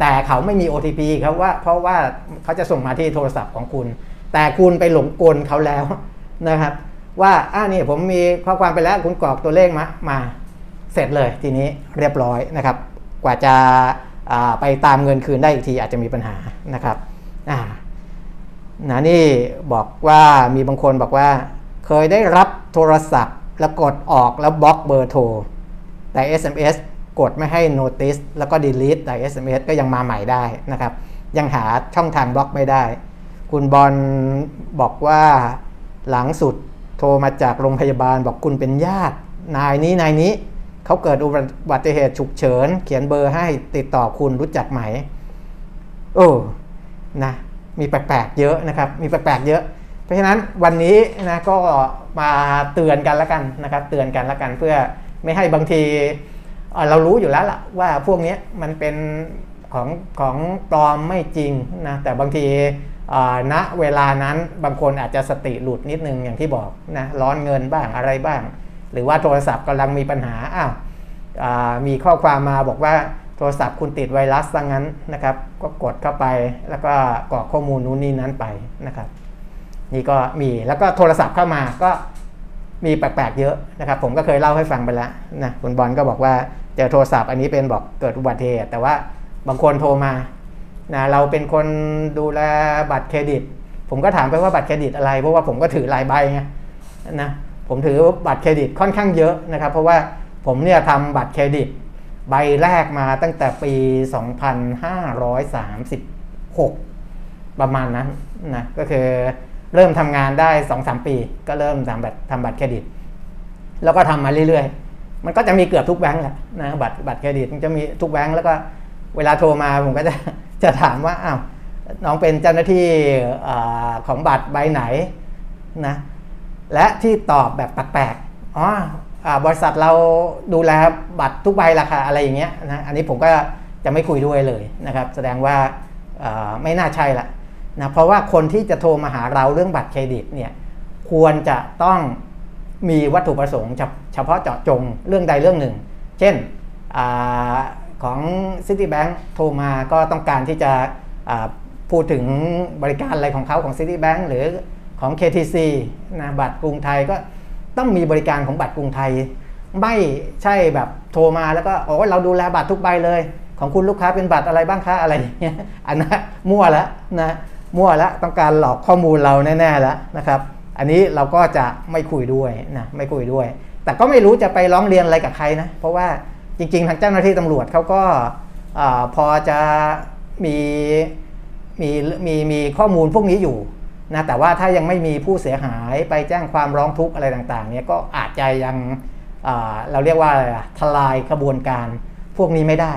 แต่เขาไม่มี OTP ครับว่าเพราะว่าเขาจะส่งมาที่โทรศัพท์ของคุณ แต่คุณไปหลงกลเขาแล้วนะครับ ว่าอ่านี่ผมมีข้อความไปแล้วคุณกรอกตัวเลขมามา เสร็จเลยทีนี้เรียบร้อยนะครับ กว่าจะาไปตามเงินคืนได้อีกทีอาจจะมีปัญหานะครับอ่านะนี่บอกว่ามีบางคนบอกว่า เคยได้รับโทรศัพท์แล้วกดออกแล้วบล็อกเบอร์โทร แต่ SMS กดไม่ให้ notice แล้วก็ delete แต่ SMS ก็ยังมาใหม่ได้นะครับ ยังหาช่องทางบล็อกไม่ได้ คุณบอลบอกว่าหลังสุดโทรมาจากโรงพยาบาลบอกคุณเป็นญาติ นายนี้นายนี้ เขาเกิดอุบัติเหตุฉุกเฉิน เขียนเบอร์ให้ติดต่อคุณรู้จักไหมโอ้นะมีแปลกๆเยอะนะครับ มีแปลกๆเยอะ เพราะฉะนั้นวันนี้นะก็มาเตือนกันแล้วกันนะครับ เตือนกันแล้วกันเพื่อไม่ให้บางทีเออเรารู้อยู่แล้วล่ะว่าพวกนี้มันเป็นของของปลอมไม่จริงนะแต่บางทีเอ่อณเวลานั้นบางคนอาจจะสติหลุดนิดนึงอย่างที่บอกนะร้อนเงินบ้างอะไรบ้าง หรือว่าโทรศัพท์กำลังมีปัญหาอ้าวมีข้อความมาบอกว่าโทรศัพท์คุณติดไวรัสซะงั้นนะครับ ก็กดเข้าไปแล้วก็กรอกข้อมูลนู้นนี่นั้นไปนะครับ นี่ก็มีแล้วก็โทรศัพท์เข้ามาก็มีแปลกๆเยอะนะครับ ผมก็เคยเล่าให้ฟังไปแล้วนะคุณบอลก็บอกว่าเจอโทรศัพท์อันนี้เป็นบอกเกิดอุบัติเหตุแต่ว่าบางคนโทรมานะเราเป็นคนดูแลบัตรเครดิต ผมก็ถามไปว่าบัตรเครดิตอะไรเพราะว่าผมก็ถือหลายใบไงนะ ผมถือบัตรเครดิตค่อนข้างเยอะนะครับ เพราะว่าผมเนี่ยทำบัตรเครดิต ใบแรกมาตั้งแต่ปี 2536 ประมาณนั้นนะก็คือเริ่มทำงานได้ 2-3 ปี ก็เริ่มทำบัตรทำบัตรเครดิต แล้วก็ทำมาเรื่อยๆ มันก็จะมีเกือบทุกแบงก์แหละนะบัตรบัตรเครดิตมันจะมีทุกแบงก์แล้วก็เวลาโทรมาผมก็จะจะถามว่าอ้าวน้องเป็นเจ้าหน้าที่อของบัตรใบไหนนะ และที่ตอบแบบแปลกๆอ๋อบริษัทเราดูแลบัตรทุกใบราคาอะไรอย่างเงี้ยนะ อันนี้ผมก็จะไม่คุยด้วยเลยนะครับ แสดงว่าไม่น่าใช่ละนะ เพราะว่าคนที่จะโทรมาหาเราเรื่องบัตรเครดิตเนี่ยควรจะต้องมีวัตถุประสงค์เฉพาะเจาะจงเรื่องใดเรื่องหนึ่ง เช่นอของ Citibank โทรมาก็ต้องการที่จะพูดถึงบริการอะไรของเขาของ Citibank หรือ ของ KTC นะบัตรกรุงไทยก็ต้องมีบริการของบัตรกรุงไทย ไม่ใช่แบบโทรมาแล้วก็โอ้เราดูแลบัตรทุกใบเลย ของคุณลูกค้าเป็นบัตรอะไรบ้างคะอะไรอย่างเงี้ยอันนั้นมั่วแล้วนะมั่วแล้วต้องการหลอกข้อมูลเราแน่ๆแล้วนะครับ อันนี้เราก็จะไม่คุยด้วยนะไม่คุยด้วย แต่ก็ไม่รู้จะไปร้องเรียนอะไรกับใครนะเพราะว่าจริงๆ ทางเจ้าหน้าที่ตำรวจเขาก็อพอจะมีมีมีมีข้อมูลพวกนี้อยู่ นะแต่ว่าถ้ายังไม่มีผู้เสียหายไปแจ้งความร้องทุกข์อะไรต่างๆเนี่ยก็อาจจะยังเราเรียกว่าอะไรอะทลายกระบวนการพวกนี้ไม่ได้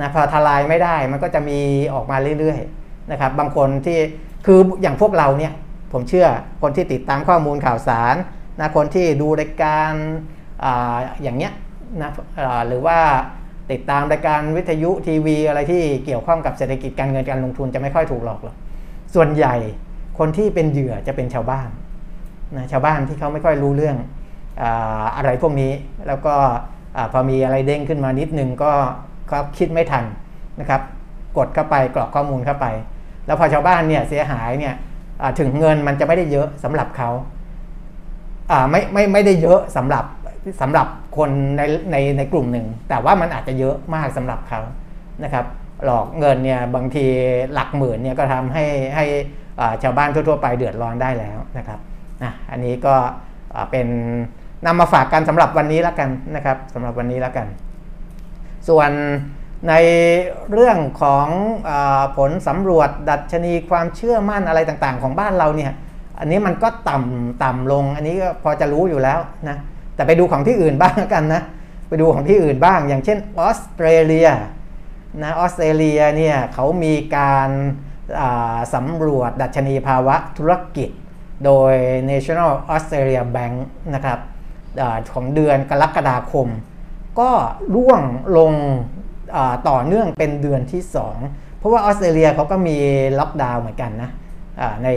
นะพอทลายไม่ได้มันก็จะมีออกมาเรื่อยๆนะครับบางคนที่คืออย่างพวกเราเนี่ยผมเชื่อคนที่ติดตามข้อมูลข่าวสารนะคนที่ดูรายการออย่างเนี้ยนะหรือว่าติดตามรายการวิทยุทีวีอะไรที่เกี่ยวข้องกับเศรษฐกิจการเงินการลงทุนจะไม่ค่อยถูกหลอกหรอกส่วนใหญ่ คนที่เป็นเหยื่อจะเป็นชาวบ้านนะชาวบ้านที่เขาไม่ค่อยรู้เรื่องออะไรพวกนี้ แล้วก็พอมีอะไรเด้งขึ้นมานิดนึงก็ก็คิดไม่ทันนะครับ กดเข้าไปกรอกข้อมูลเข้าไป แล้วพอชาวบ้านเนี่ยเสียหายเนี่ยถึงเงินมันจะไม่ได้เยอะสำหรับเขาไม่ไม่ไม่ได้เยอะสำหรับสำหรับคนในในในกลุ่มหนึ่ง แต่ว่ามันอาจจะเยอะมากสำหรับเขานะครับ หลอกเงินเนี่ยบางทีหลักหมื่นเนี่ยก็ทำให้ให้ ชาวบ้านทั่วๆไปเดือดร้อนได้แล้วนะครับนะอันนี้ก็เป็นนำมาฝากกันสำหรับวันนี้แล้วกันนะครับสำหรับวันนี้แล้วกัน ส่วนในเรื่องของอผลสำรวจดัชนีความเชื่อมั่นอะไรต่างๆ ของบ้านเราเนี่ยอันนี้มันก็ต่ำต่ำลง อันนี้ก็พอจะรู้อยู่แล้วนะแต่ไปดูของที่อื่นบ้างกันนะไปดูของที่อื่นบ้าง อย่างเช่นออสเตรเลียนะออสเตรเลียเนี่ยเขามีการ สำรวจดัชนีภาวะธุรกิจ โดย National Australia Bank นะครับอของเดือนกรกฎาคม ก็ร่วงลงต่อเนื่องเป็นเดือนที่ 2 เพราะว่าออสเตรเลียเขาก็มีล็อกดาวน์เหมือนกันนะใน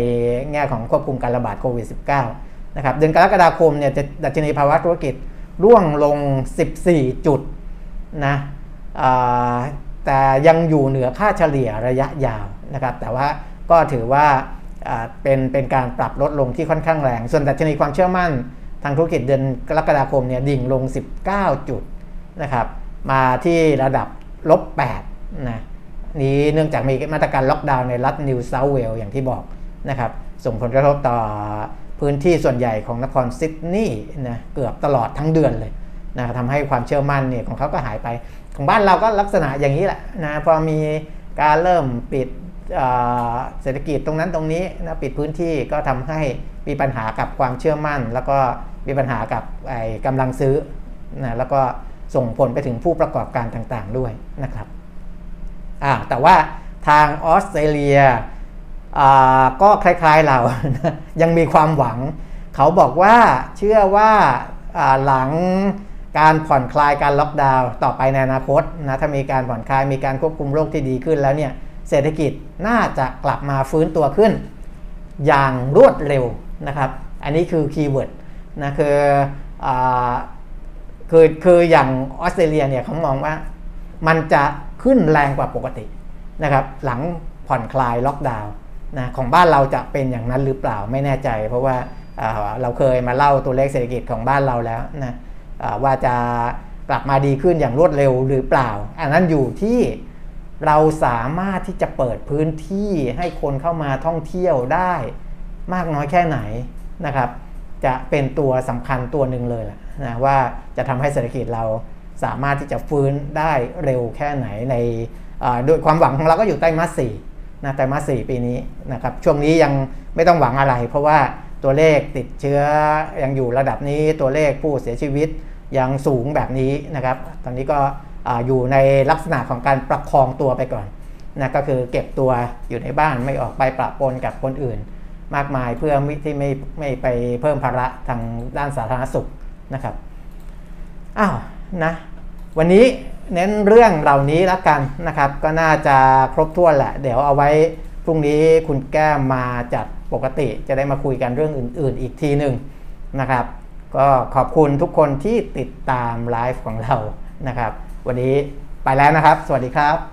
แง่ของควบคุมการระบาดโควิด -19 นะครับเดือนกรกฎาคมเนี่ยดัชนีภาวะธุรกิจร่วงลง 14 จุดนะแต่ยังอยู่เหนือค่าเฉลี่ยระยะยาว นะครับแต่ว่าก็ถือว่าเป็นเป็นการปรับลดลงที่ค่อนข้างแรง ส่วนดัชนีความเชื่อมั่นทางธุรกิจเดือนกรกฎาคมเนี่ยดิ่งลง 19 จุดนะครับมาที่ระดับลบ8นะนี้เนื่องจากมีมาตรการล็อกดาวน์ในรัฐนิวเซาท์เวลอย่างที่บอกนะครับส่งผลกระทบต่อพื้นที่ส่วนใหญ่ของนครซิดนีย์นะเกือบตลอดทั้งเดือนเลยนะทำให้ความเชื่อมั่นเนี่ยของเขาก็หายไป ของบ้านเราก็ลักษณะอย่างนี้แหละนะพอมีการเริ่มปิด เศรษฐกิจตรงนั้นตรงนี้นะปิดพื้นที่ก็ทำให้มีปัญหากับความเชื่อมั่น แล้วก็มีปัญหากับไอ้กำลังซื้อนะแล้วก็ส่งผลไปถึงผู้ประกอบการต่างๆด้วยนะครับอ่าแต่ว่าทางออสเตรเลียก็คล้ายๆเรา ยังมีความหวัง เขาบอกว่าเชื่อว่าอ่าหลังการผ่อนคลายการล็อกดาวน์ต่อไปในอนาคตนะถ้ามีการผ่อนคลายมีการควบคุมโรคที่ดีขึ้นแล้วเนี่ย เศรษฐกิจน่าจะกลับมาฟื้นตัวขึ้น อย่างรวดเร็วนะครับ อันนี้คือ keyword นะคืออคือคืออย่างออสเตรเลียเนี่ยเขามองว่ามันจะขึ้นแรงกว่าปกตินะครับหลังผ่อนคลายล็อกดาวน์นะของบ้านเราจะเป็นอย่างนั้นหรือเปล่าไม่แน่ใจ เพราะว่าอ่าเราเคยมาเล่าตัวเลขเศรษฐกิจของบ้านเราแล้วนะว่าจะกลับมาดีขึ้นอย่างรวดเร็วหรือเปล่า อันนั้นอยู่ที่ เราสามารถที่จะเปิดพื้นที่ให้คนเข้ามาท่องเที่ยวได้มากน้อยแค่ไหนนะครับ จะเป็นตัวสำคัญตัวหนึ่งเลยแหละนะว่าจะทำให้เศรษฐกิจเราสามารถที่จะฟื้นได้เร็วแค่ไหนในอ่าโดยความหวังของเราก็อยู่ไตรมาสสี่นะไตรมาสสี่ปีนี้นะครับช่วงนี้ยังไม่ต้องหวังอะไร เพราะว่าตัวเลขติดเชื้อยังอยู่ระดับนี้ตัวเลขผู้เสียชีวิตยังสูงแบบนี้นะครับ ตอนนี้ก็ อยู่ในลักษณะของการประคองตัวไปก่อนนะก็คือเก็บตัวอยู่ในบ้านไม่ออกไปปะปนกับคนอื่น มากมายเพื่อที่ไม่ไม่ไปเพิ่มภาระทางด้านสาธารณสุขนะครับอ้าวนะวันนี้เน้นเรื่องเหล่านี้แล้วกันนะครับ ก็น่าจะครบถ้วนแหละ เดี๋ยวเอาไว้พรุ่งนี้คุณแก้มมาจัดปกติจะได้มาคุยกันเรื่องอื่น ๆ อีกทีหนึ่งนะครับ ก็ขอบคุณทุกคนที่ติดตามไลฟ์ของเรานะครับ วันนี้ไปแล้วนะครับ สวัสดีครับ